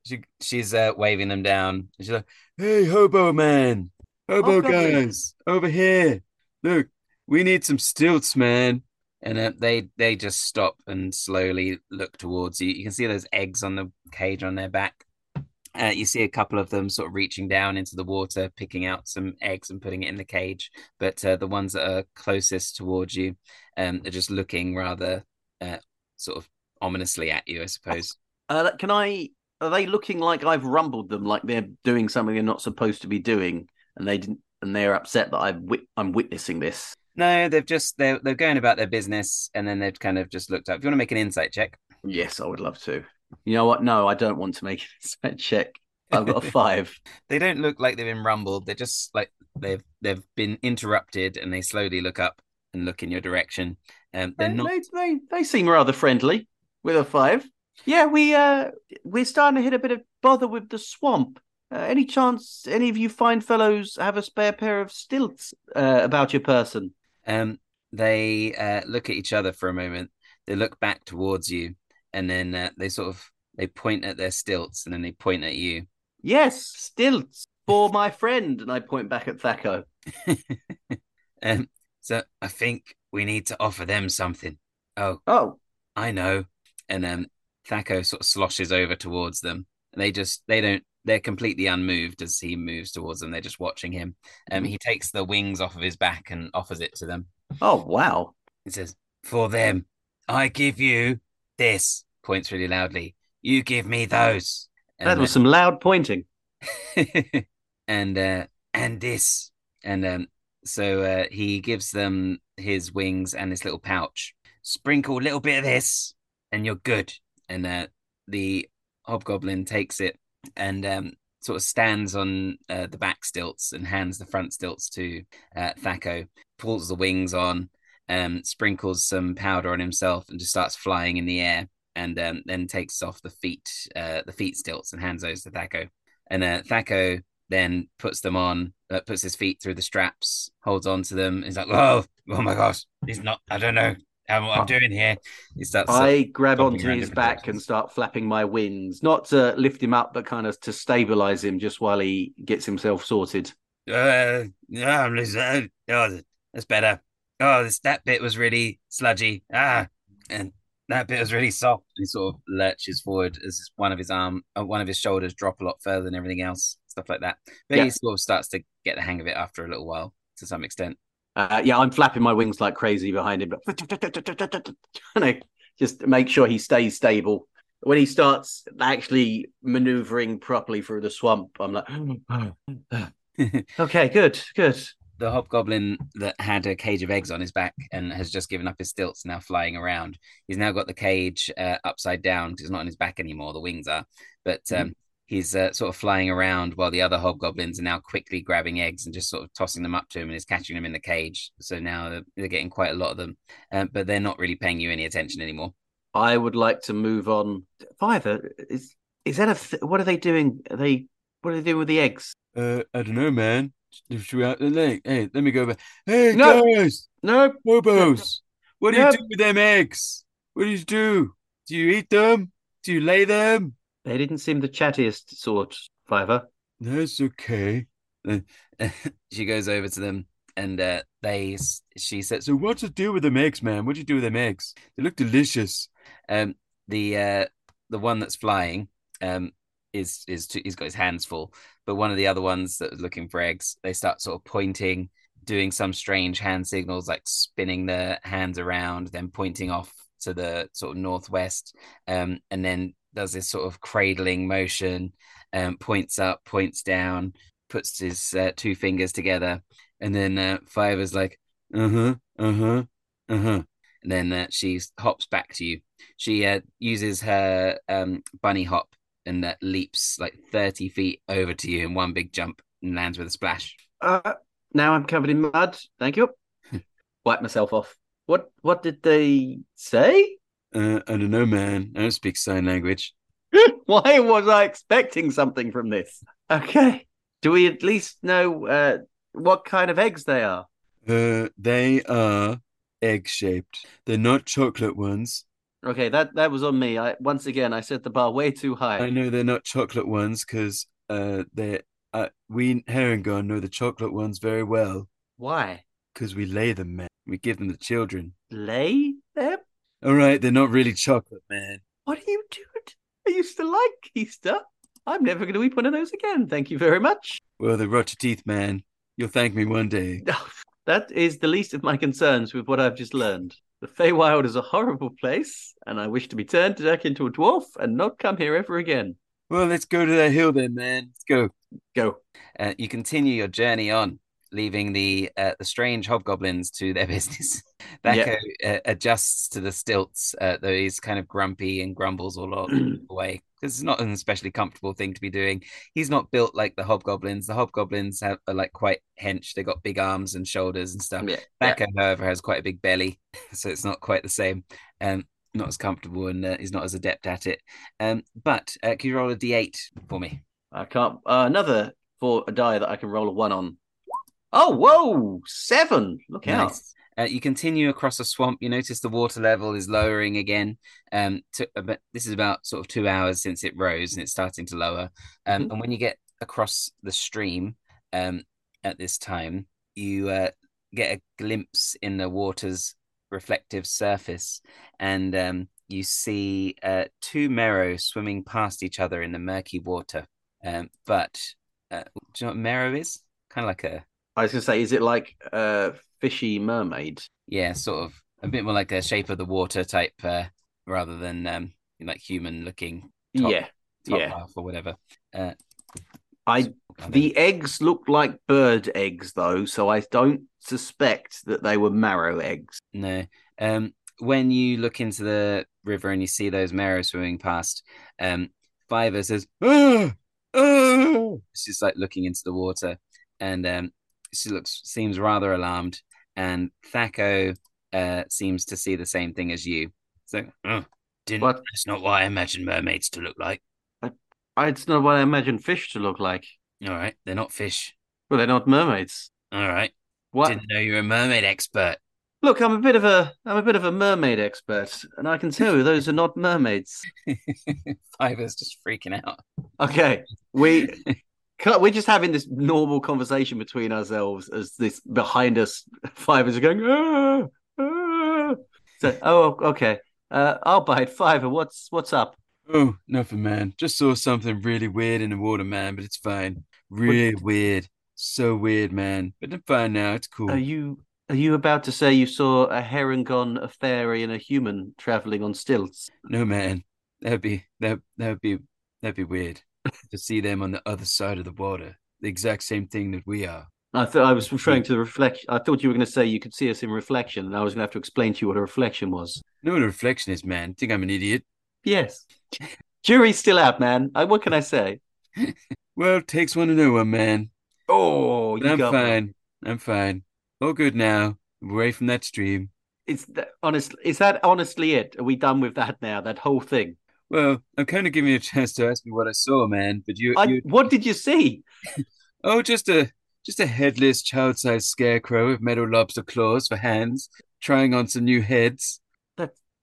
She, she's uh, waving them down. She's like, Hey, hobo man. Hobo Hobgoblin. guys, over here. Look, we need some stilts, man. And uh, they they just stop and slowly look towards you. You can see those eggs on the cage on their back. Uh, you see a couple of them sort of reaching down into the water, picking out some eggs and putting it in the cage. But uh, the ones that are closest towards you um, are just looking rather uh, sort of ominously at you, I suppose. Uh, can I? Are they looking like I've rumbled them, like they're doing something they're not supposed to be doing, and they didn't, and they're upset that wit- I'm witnessing this? No, they've just they're they're going about their business, and then they've kind of just looked up. If you want to make an insight check, Yes, I would love to. You know what? No, I don't want to make an insight check. I've got a <laughs> five. they don't look like they've been rumbled. They're just like they've they've been interrupted, and they slowly look up and look in your direction. Um, they're they, not. they, they they seem rather friendly with a five. Yeah, we uh we're starting to hit a bit of bother with the swamp. Uh, any chance any of you fine fellows have a spare pair of stilts uh, about your person? Um, they uh, look at each other for a moment. They look back towards you, and then uh, they sort of they point at their stilts, and then they point at you. Yes, stilts for <laughs> my friend. And I point back at Thaco. <laughs> um, so I think we need to offer them something. Oh, Oh, I know. And um, Thaco sort of sloshes over towards them. They just they don't they're completely unmoved as he moves towards them. They're just watching him. Um, he takes the wings off of his back and offers it to them. oh wow. He says, "For them, I give you this." Points really loudly. You give me those. That was some loud pointing. <laughs> and uh, and this, and um, so uh, he gives them his wings and this little pouch. Sprinkle a little bit of this, and you're good. And uh, the hobgoblin takes it and um, sort of stands on uh, the back stilts and hands the front stilts to uh, Thaco, pulls the wings on, um, sprinkles some powder on himself, and just starts flying in the air. And um, then takes off the feet, uh, the feet stilts, and hands those to Thaco. And uh, Thaco then puts them on, uh, puts his feet through the straps, holds on to them. He's like, "Oh, oh my gosh, he's not. I don't know how what I'm doing here is that uh, I grab onto his back directions. and start flapping my wings, not to lift him up, but kind of to stabilize him just while he gets himself sorted. Uh, yeah, I'm losing. Oh, that's better. Oh, this that bit was really sludgy. Ah, and that bit was really soft. He sort of lurches forward as one of his arm, uh, one of his shoulders drop a lot further than everything else, stuff like that. But Yeah. he sort of starts to get the hang of it after a little while, to some extent. Uh, yeah, I'm flapping my wings like crazy behind him, but <laughs> and I just make sure he stays stable. When he starts actually maneuvering properly through the swamp, I'm like, <laughs> okay, good, good. the hobgoblin that had a cage of eggs on his back and has just given up his stilts now flying around he's now got the cage uh, upside down because it's not on his back anymore the wings are but um, he's uh, sort of flying around while the other hobgoblins are now quickly grabbing eggs and just sort of tossing them up to him and is catching them in the cage so now they're, they're getting quite a lot of them um, but they're not really paying you any attention anymore I would like to move on. Fiver is is that a th- what are they doing? Are they what are they doing with the eggs? Uh, I don't know, man. Should we out the leg? Hey, let me go back. Hey, No. guys, No, hobos, what do Yep. you do with them eggs? What do you do? Do you eat them? Do you lay them? They didn't seem the chattiest sort. Fiver. That's okay. <laughs> she goes over to them and uh, they she said, So what's the deal with them eggs, man? What do you do with them eggs? They look delicious. Um, the uh, the one that's flying um, is is he's got his hands full, but one of the other ones that was looking for eggs, they start sort of pointing, doing some strange hand signals, like spinning their hands around, then pointing off to the sort of northwest, um, and then does this sort of cradling motion, um, points up, points down, puts his uh, two fingers together, and then uh, Five is like, Uh huh. Uh huh. Uh huh. and then uh, she hops back to you. She uh, uses her um, bunny hop and uh, leaps like 30 feet over to you in one big jump and lands with a splash. Uh, now I'm covered in mud. Thank you. <laughs> Wipe myself off. What what did they say? Uh, I don't know, man. I don't speak sign language. <laughs> Why was I expecting something from this? Okay. Do we at least know uh, what kind of eggs they are? Uh, they are egg shaped. They're not chocolate ones. Okay, that that was on me. I once again I set the bar way too high. I know they're not chocolate ones because uh, they uh, we Harengon know the chocolate ones very well Why? Because we lay them, man. We give them the children. Lay them? All right, they're not really chocolate, man. What are you doing? I used to like Easter. I'm never going to eat one of those again. Thank you very much. Well, they rot your teeth, man. You'll thank me one day. <laughs> That is the least of my concerns with what I've just learned. The Feywild is a horrible place, and I wish to be turned back into a dwarf and not come here ever again. Well, let's go to that hill then, man. Let's go. Go. Uh, you continue your journey on, leaving the uh, the strange hobgoblins to their <laughs> business. Thaco uh, adjusts to the stilts, uh, though he's kind of grumpy and grumbles all the <clears throat> way because it's not an especially comfortable thing to be doing. He's not built like the hobgoblins. The hobgoblins have, are like quite hench. They got big arms and shoulders and stuff. Yeah. yeah. Thaco, however, has quite a big belly, <laughs> so it's not quite the same. Um, not as comfortable, and uh, he's not as adept at it. Um, but uh, can you roll a d8 for me? I can't. Uh, another for a die that I can roll a one on. Oh, whoa! Seven. Look out. Nice. Uh, you continue across a swamp. You notice the water level is lowering again. Um, to, about, this is about sort of two hours since it rose, and it's starting to lower. Um, Mhm. and when you get across the stream, um, at this time, you uh, get a glimpse in the water's reflective surface, and um, you see uh, two merrow swimming past each other in the murky water. Um, but uh, do you know what merrow is? Kind of like a I was going to say, is it like a fishy mermaid? yeah, sort of a bit more like a shape of the water type, uh, rather than um, like human looking top, yeah. top yeah. half or whatever. Uh, I the eggs look like bird eggs though, so I don't suspect that they were merrow eggs. no. Um, when you look into the river and you see those merrows swimming past, um, Fiver says, Ah, Oh, She's like looking into the water, and um, she looks seems rather alarmed. And Thaco uh, seems to see the same thing as you. So oh, didn't. What? That's not what I imagine mermaids to look like. I, it's not what I imagine fish to look like. All right, they're not fish. Well, they're not mermaids. All right, What? didn't know you're a mermaid expert. Look, I'm a bit of a I'm a bit of a mermaid expert, and I can tell you those are not mermaids. <laughs> Fiver's just freaking out. Okay, we <laughs> we're just having this normal conversation between ourselves as this behind us fivers are going. Ah, ah. So, oh, okay. Uh, I'll bite fiver. What's what's up? Oh, nothing, man. Just saw something really weird in the water, man. But it's fine. Really weird. So weird, man. But I'm fine now. It's cool. Are you are you about to say you saw a heron, gone, a fairy, and a human traveling on stilts? No, man. That'd be that that would be that'd be weird to see them on the other side of the water. The exact same thing that we are. I thought I was referring to the reflection. I thought you were going to say you could see us in reflection, and I was going to have to explain to you what a reflection was. know what a reflection is, man. Think I'm an idiot? Yes, jury's still out, man. I, what can I say? <laughs> Well, it takes one to know one, man. Oh, you I'm got me. fine. I'm fine. All good now. Away from that stream. Is that honest? Is that honestly it? Are we done with that now? That whole thing. Well, I'm kind of giving you a chance to ask me what I saw, man. But you, I, you, what did you see? <laughs> oh, just a just a headless, child-sized scarecrow with metal lobster claws for hands, trying on some new heads.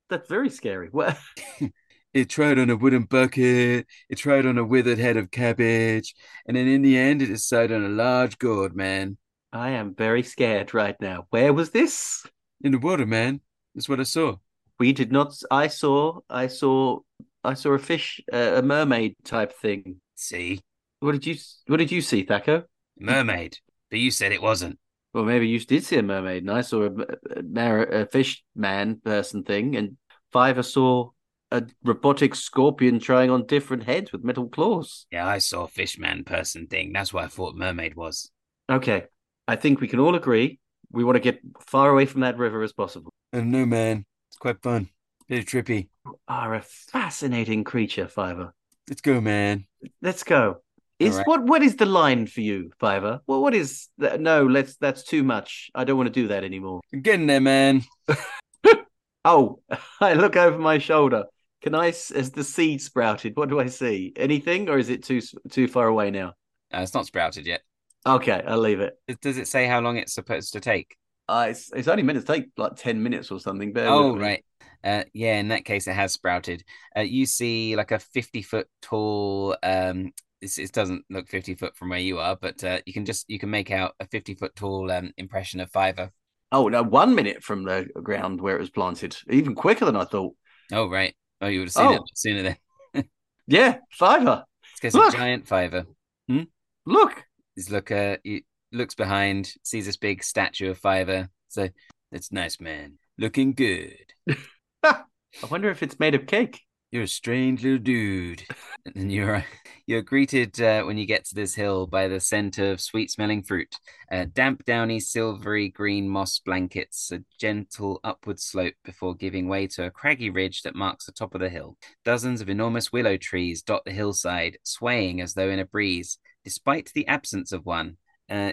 That's very scary. What? <laughs> It tried on a wooden bucket. It tried on a withered head of cabbage, and then in the end, it decided on a large gourd, man. I am very scared right now. Where was this? In the water, man. That's what I saw. We did not. I saw. I saw. I saw a fish, uh, a mermaid type thing. See, What did you? What did you see, Thaco? mermaid. But you said it wasn't. Well, maybe you did see a mermaid, and I saw a, a, a fish man person thing, and Fiver saw a robotic scorpion trying on different heads with metal claws. Yeah, I saw fish man person thing. That's what I thought mermaid was. Okay, I think we can all agree we want to get far away from that river as possible. And don't man. It's quite fun. Bit trippy. You are a fascinating creature, Fiver. Let's go, man. Let's go. Is right. what what is the line for you, Fiver? Well, what is that? No, let's. That's too much. I don't want to do that anymore. Getting there, man. <laughs> Oh, <laughs> I look over my shoulder. Can I? Has the seed sprouted? What do I see? Anything, or is it too too far away now? Uh, it's not sprouted yet. Okay, I'll leave it. Does it say how long it's supposed to take? Uh, it's it's only meant to take like ten minutes or something. Bear Oh, right. Uh, yeah, in that case, it has sprouted. Uh, you see like a 50 foot tall, um, it's, it doesn't look 50 foot from where you are, but uh, you can just, you can make out a 50 foot tall um, impression of Fiver. Oh no, one minute from the ground where it was planted, even quicker than I thought. Oh, right. Oh, you would have seen it Oh. sooner then. <laughs> Yeah, Fiver. It's a Look! giant Fiver. Look, He's look, uh, he looks behind, sees this big statue of Fiver. So That's nice, man. Looking good. <laughs> I wonder if it's made of cake. You're a strange little dude. <laughs> and you're you're greeted uh, when you get to this hill by the scent of sweet-smelling fruit, uh, damp, downy, silvery green moss blankets, a gentle upward slope before giving way to a craggy ridge that marks the top of the hill. Dozens of enormous willow trees dot the hillside, swaying as though in a breeze, despite the absence of one. Uh,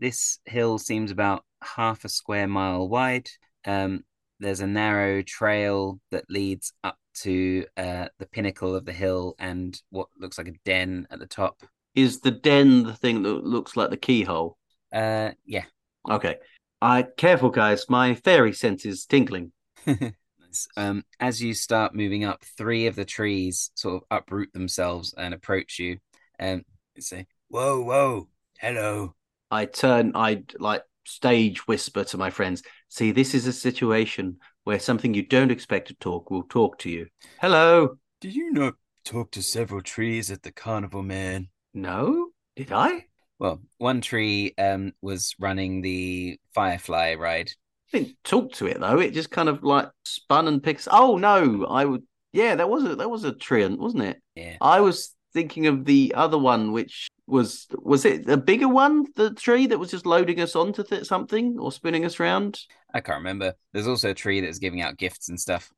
this hill seems about half a square mile wide. Um, there's a narrow trail that leads up to uh, the pinnacle of the hill and what looks like a den at the top. Is the den the thing that looks like the keyhole? Uh, yeah. Okay. I careful, guys. My fairy sense is tingling. <laughs> <laughs> um, as you start moving up, three of the trees sort of uproot themselves and approach you. Um, say, Whoa, whoa. Hello. I turn. I like stage whisper to my friends. See, this is a situation where something you don't expect to talk will talk to you. Hello. Did you not talk to several trees at the carnival, man? No, did I? well, one tree um, was running the Firefly ride. I didn't talk to it though. It just kind of like spun and picks. Oh no, I would. Yeah, that was a that was a treant, wasn't it? Yeah. I was thinking of the other one, which was was it a bigger one? The tree that was just loading us onto th- something or spinning us around. I can't remember. There's also a tree that's giving out gifts and stuff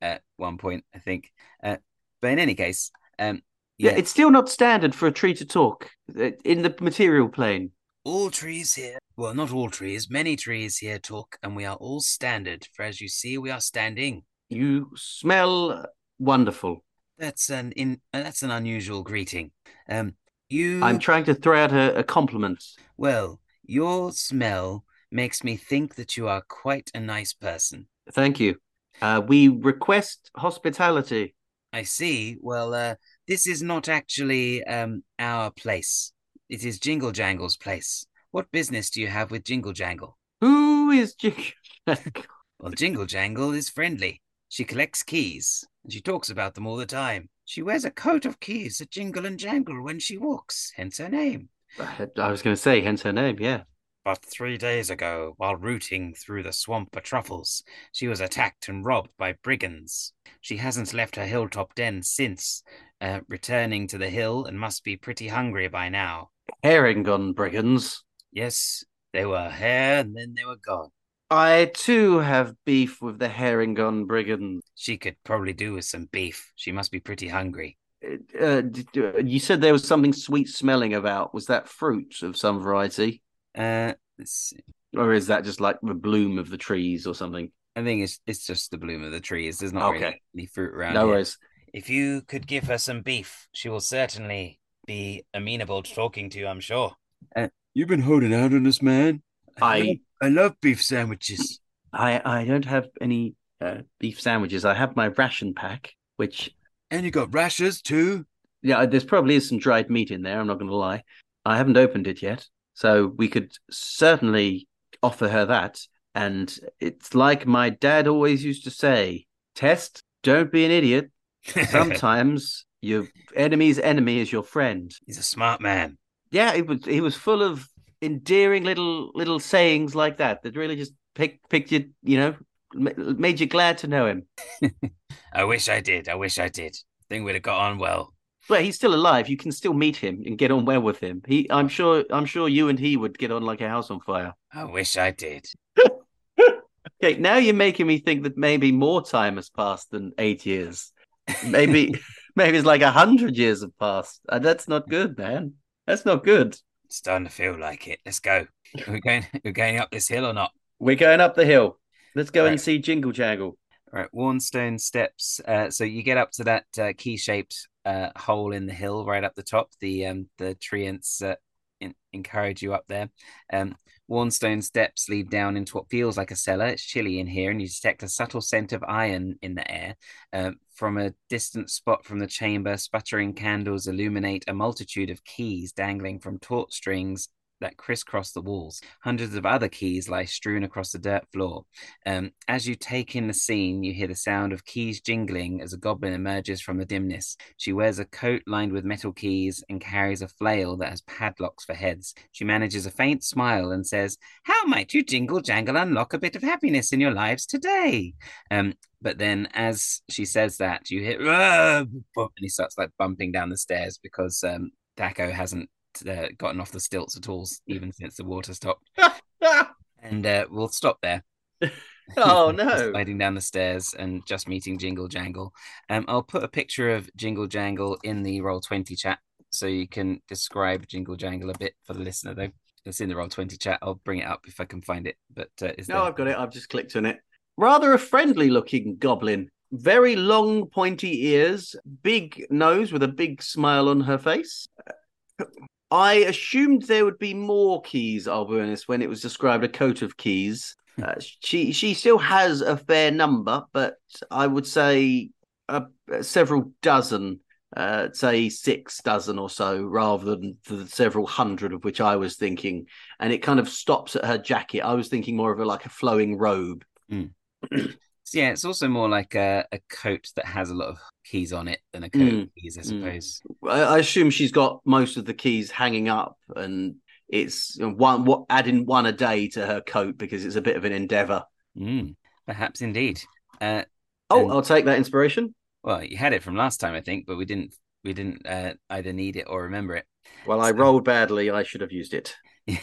at one point, I think. Uh, but in any case, um, Yeah, it's still not standard for a tree to talk uh, in the material plane. all trees here. Well, not all trees. Many trees here talk, and we are all standard. For as you see, we are standing. You smell wonderful. That's an in. Uh, that's an unusual greeting. Um, you. I'm trying to throw out a, a compliment. well. Your smell makes me think that you are quite a nice person. Thank you. Uh, we request hospitality. I see. Well, uh, this is not actually um our place. It is Jingle Jangle's place. What business do you have with Jingle Jangle? Who is Jingle? Jangle? well, Jingle Jangle is friendly. She collects keys, and she talks about them all the time. She wears a coat of keys that jingle and jangle when she walks, hence her name. I was going to say, hence her name. Yeah. But three days ago, while rooting through the swamp for truffles, she was attacked and robbed by brigands. She hasn't left her hilltop den since, uh, returning to the hill and must be pretty hungry by now. Harengon brigands. Yes, they were here and then they were gone. I too have beef with the Harengon brigands. She could probably do with some beef. She must be pretty hungry. Uh, d- d- you said there was something sweet smelling about. Was that fruit of some variety? Uh, let's see. Or is that just like the bloom of the trees or something? I think it's it's just the bloom of the trees. There's not Okay. really any fruit around No here. worries. If you could give her some beef, she will certainly be amenable to talking to you, I'm sure. You've been holding out on us, man. I love, I love beef sandwiches. I I don't have any uh, beef sandwiches. I have my ration pack, which And you got rashers too. yeah, there's probably is some dried meat in there. I'm not going to lie. I haven't opened it yet, so we could certainly offer her that. And it's like my dad always used to say: "Test, don't be an idiot. <laughs> Sometimes your enemy's enemy is your friend." He's a smart man. Yeah, he was he was full of endearing little little sayings like that that really just picked picked you, you know, made you glad to know him. <laughs> I wish I did. I wish I did. I Think we'd have got on well. Well, he's still alive. You can still meet him and get on well with him. He, I'm sure, I'm sure you and he would get on like a house on fire. I wish I did. <laughs> Okay, now you're making me think that maybe more time has passed than eight years. Maybe, <laughs> maybe it's like a hundred years have passed. Uh, that's not good, man. That's not good. Starting to feel like it. Let's go. Are we going <laughs> we're going up this hill or not? We're going up the hill. Let's go and see Jingle Jangle. All right, Warnstone steps. Uh, so you get up to that uh, key-shaped uh, hole in the hill right up the top. The um, the treants uh, in- encourage you up there. Um, Warnstone steps lead down into what feels like a cellar. It's chilly in here, and you detect a subtle scent of iron in the air. Um, from a distant spot from the chamber, sputtering candles illuminate a multitude of keys dangling from taut strings that crisscross the walls. Hundreds of other keys lie strewn across the dirt floor. Um, as you take in the scene, you hear the sound of keys jingling as a goblin emerges from the dimness. She wears a coat lined with metal keys and carries a flail that has padlocks for heads. She manages a faint smile and says, How might you jingle jangle unlock a bit of happiness in your lives today? Um, but then as she says that, you hear, and he starts like bumping down the stairs because um, Thaco hasn't uh, gotten off the stilts at all, even since the water stopped. <laughs> And uh, we'll stop there. <laughs> oh <laughs> no! sliding down the stairs and just meeting Jingle Jangle. Um, I'll put a picture of Jingle Jangle in the Roll Twenty chat so you can describe Jingle Jangle a bit for the listener. Though it's in the Roll Twenty chat. I'll bring it up if I can find it. But uh, is No, there? I've got it. I've just clicked on it. Rather a friendly-looking goblin. Very long, pointy ears, big nose with a big smile on her face. I assumed there would be more keys. I'll be honest. When it was described a coat of keys, uh, she she still has a fair number, but I would say uh, several dozen. Uh, say six dozen or so, rather than the several hundred of which I was thinking. And it kind of stops at her jacket. I was thinking more of a like a flowing robe. <clears throat> So, yeah, it's also more like a, a coat that has a lot of keys on it than a coat Mm, of keys, I mm. suppose. I, I assume she's got most of the keys hanging up, and it's one what adding one a day to her coat because it's a bit of an endeavor. Mm, perhaps indeed. Uh, Oh, And- I'll take that inspiration. well, you had it from last time, I think, but we didn't. We didn't uh, either need it or remember it. Well, I So- rolled badly. I should have used it. <laughs>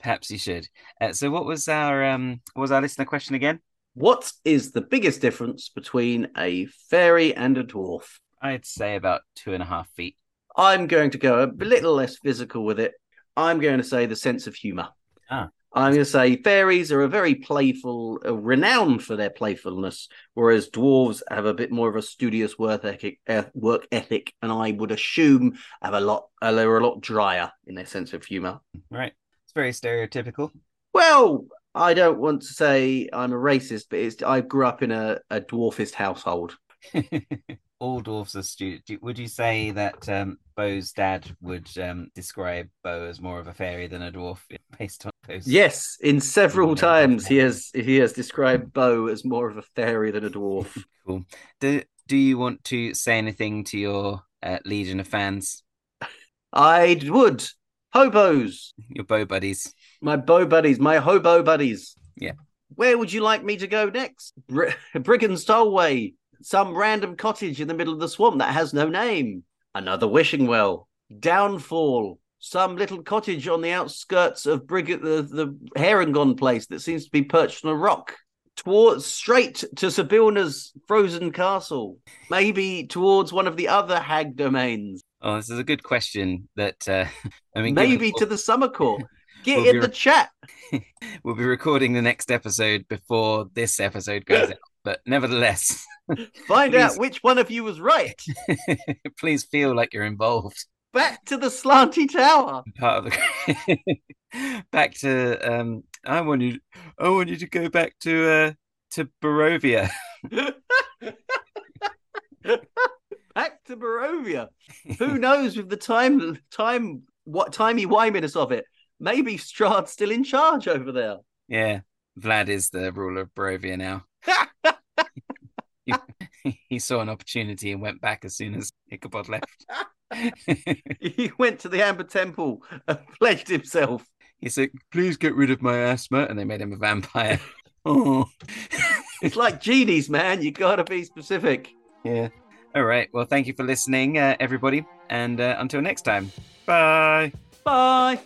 Perhaps you should. Uh, so, what was our um, what was our listener question again? What is the biggest difference between a fairy and a dwarf? I'd say about two and a half feet. I'm going to go a little less physical with it. I'm going to say the sense of humor. Ah. I'm going to say fairies are a very playful, uh, renowned for their playfulness, whereas dwarves have a bit more of a studious work ethic, uh, work ethic, and I would assume have a lot, uh, they're a lot drier in their sense of humor. Right. It's very stereotypical. Well, I don't want to say I'm a racist, but it's, I grew up in a, a dwarfist household. <laughs> All dwarfs are stupid. Would you say that um, Bo's dad would um, describe Bo as more of a fairy than a dwarf based on those? Yes, in several times he has he has described Bo as more of a fairy than a dwarf. <laughs> Cool. Do Do you want to say anything to your uh, legion of fans, I would hobos, your Bo buddies? My bow buddies, my hobo buddies. Yeah. Where would you like me to go next? Br- <laughs> Brigand's Tollway, some random cottage in the middle of the swamp that has no name. Another wishing well. Downfall. Some little cottage on the outskirts of Brig- the, the Harengon place that seems to be perched on a rock. Towards straight to Zybilna's frozen castle. Maybe towards one of the other hag domains. Oh, this is a good question. That uh, <laughs> I mean, Maybe given- to the summer court. Get We'll in be the chat. <laughs> we'll be recording the next episode before this episode goes <laughs> out. But nevertheless, <laughs> Find Please. out which one of you was right. please feel like you're involved. Back to the slanty tower. Part of the back to um. I want you. I want you to go back to uh to Barovia. Back to Barovia. Who knows with the time time what timey wiminess of it? Maybe Strahd's still in charge over there. Yeah, Vlad is the ruler of Barovia now. <laughs> <laughs> he saw an opportunity and went back as soon as Ichabod left. <laughs> he went to the Amber Temple and pledged himself. he said, "Please get rid of my asthma," and they made him a vampire. oh, It's like genies, man. You gotta be specific. yeah. All right. Well, thank you for listening, uh, everybody, and uh, until next time. Bye. Bye.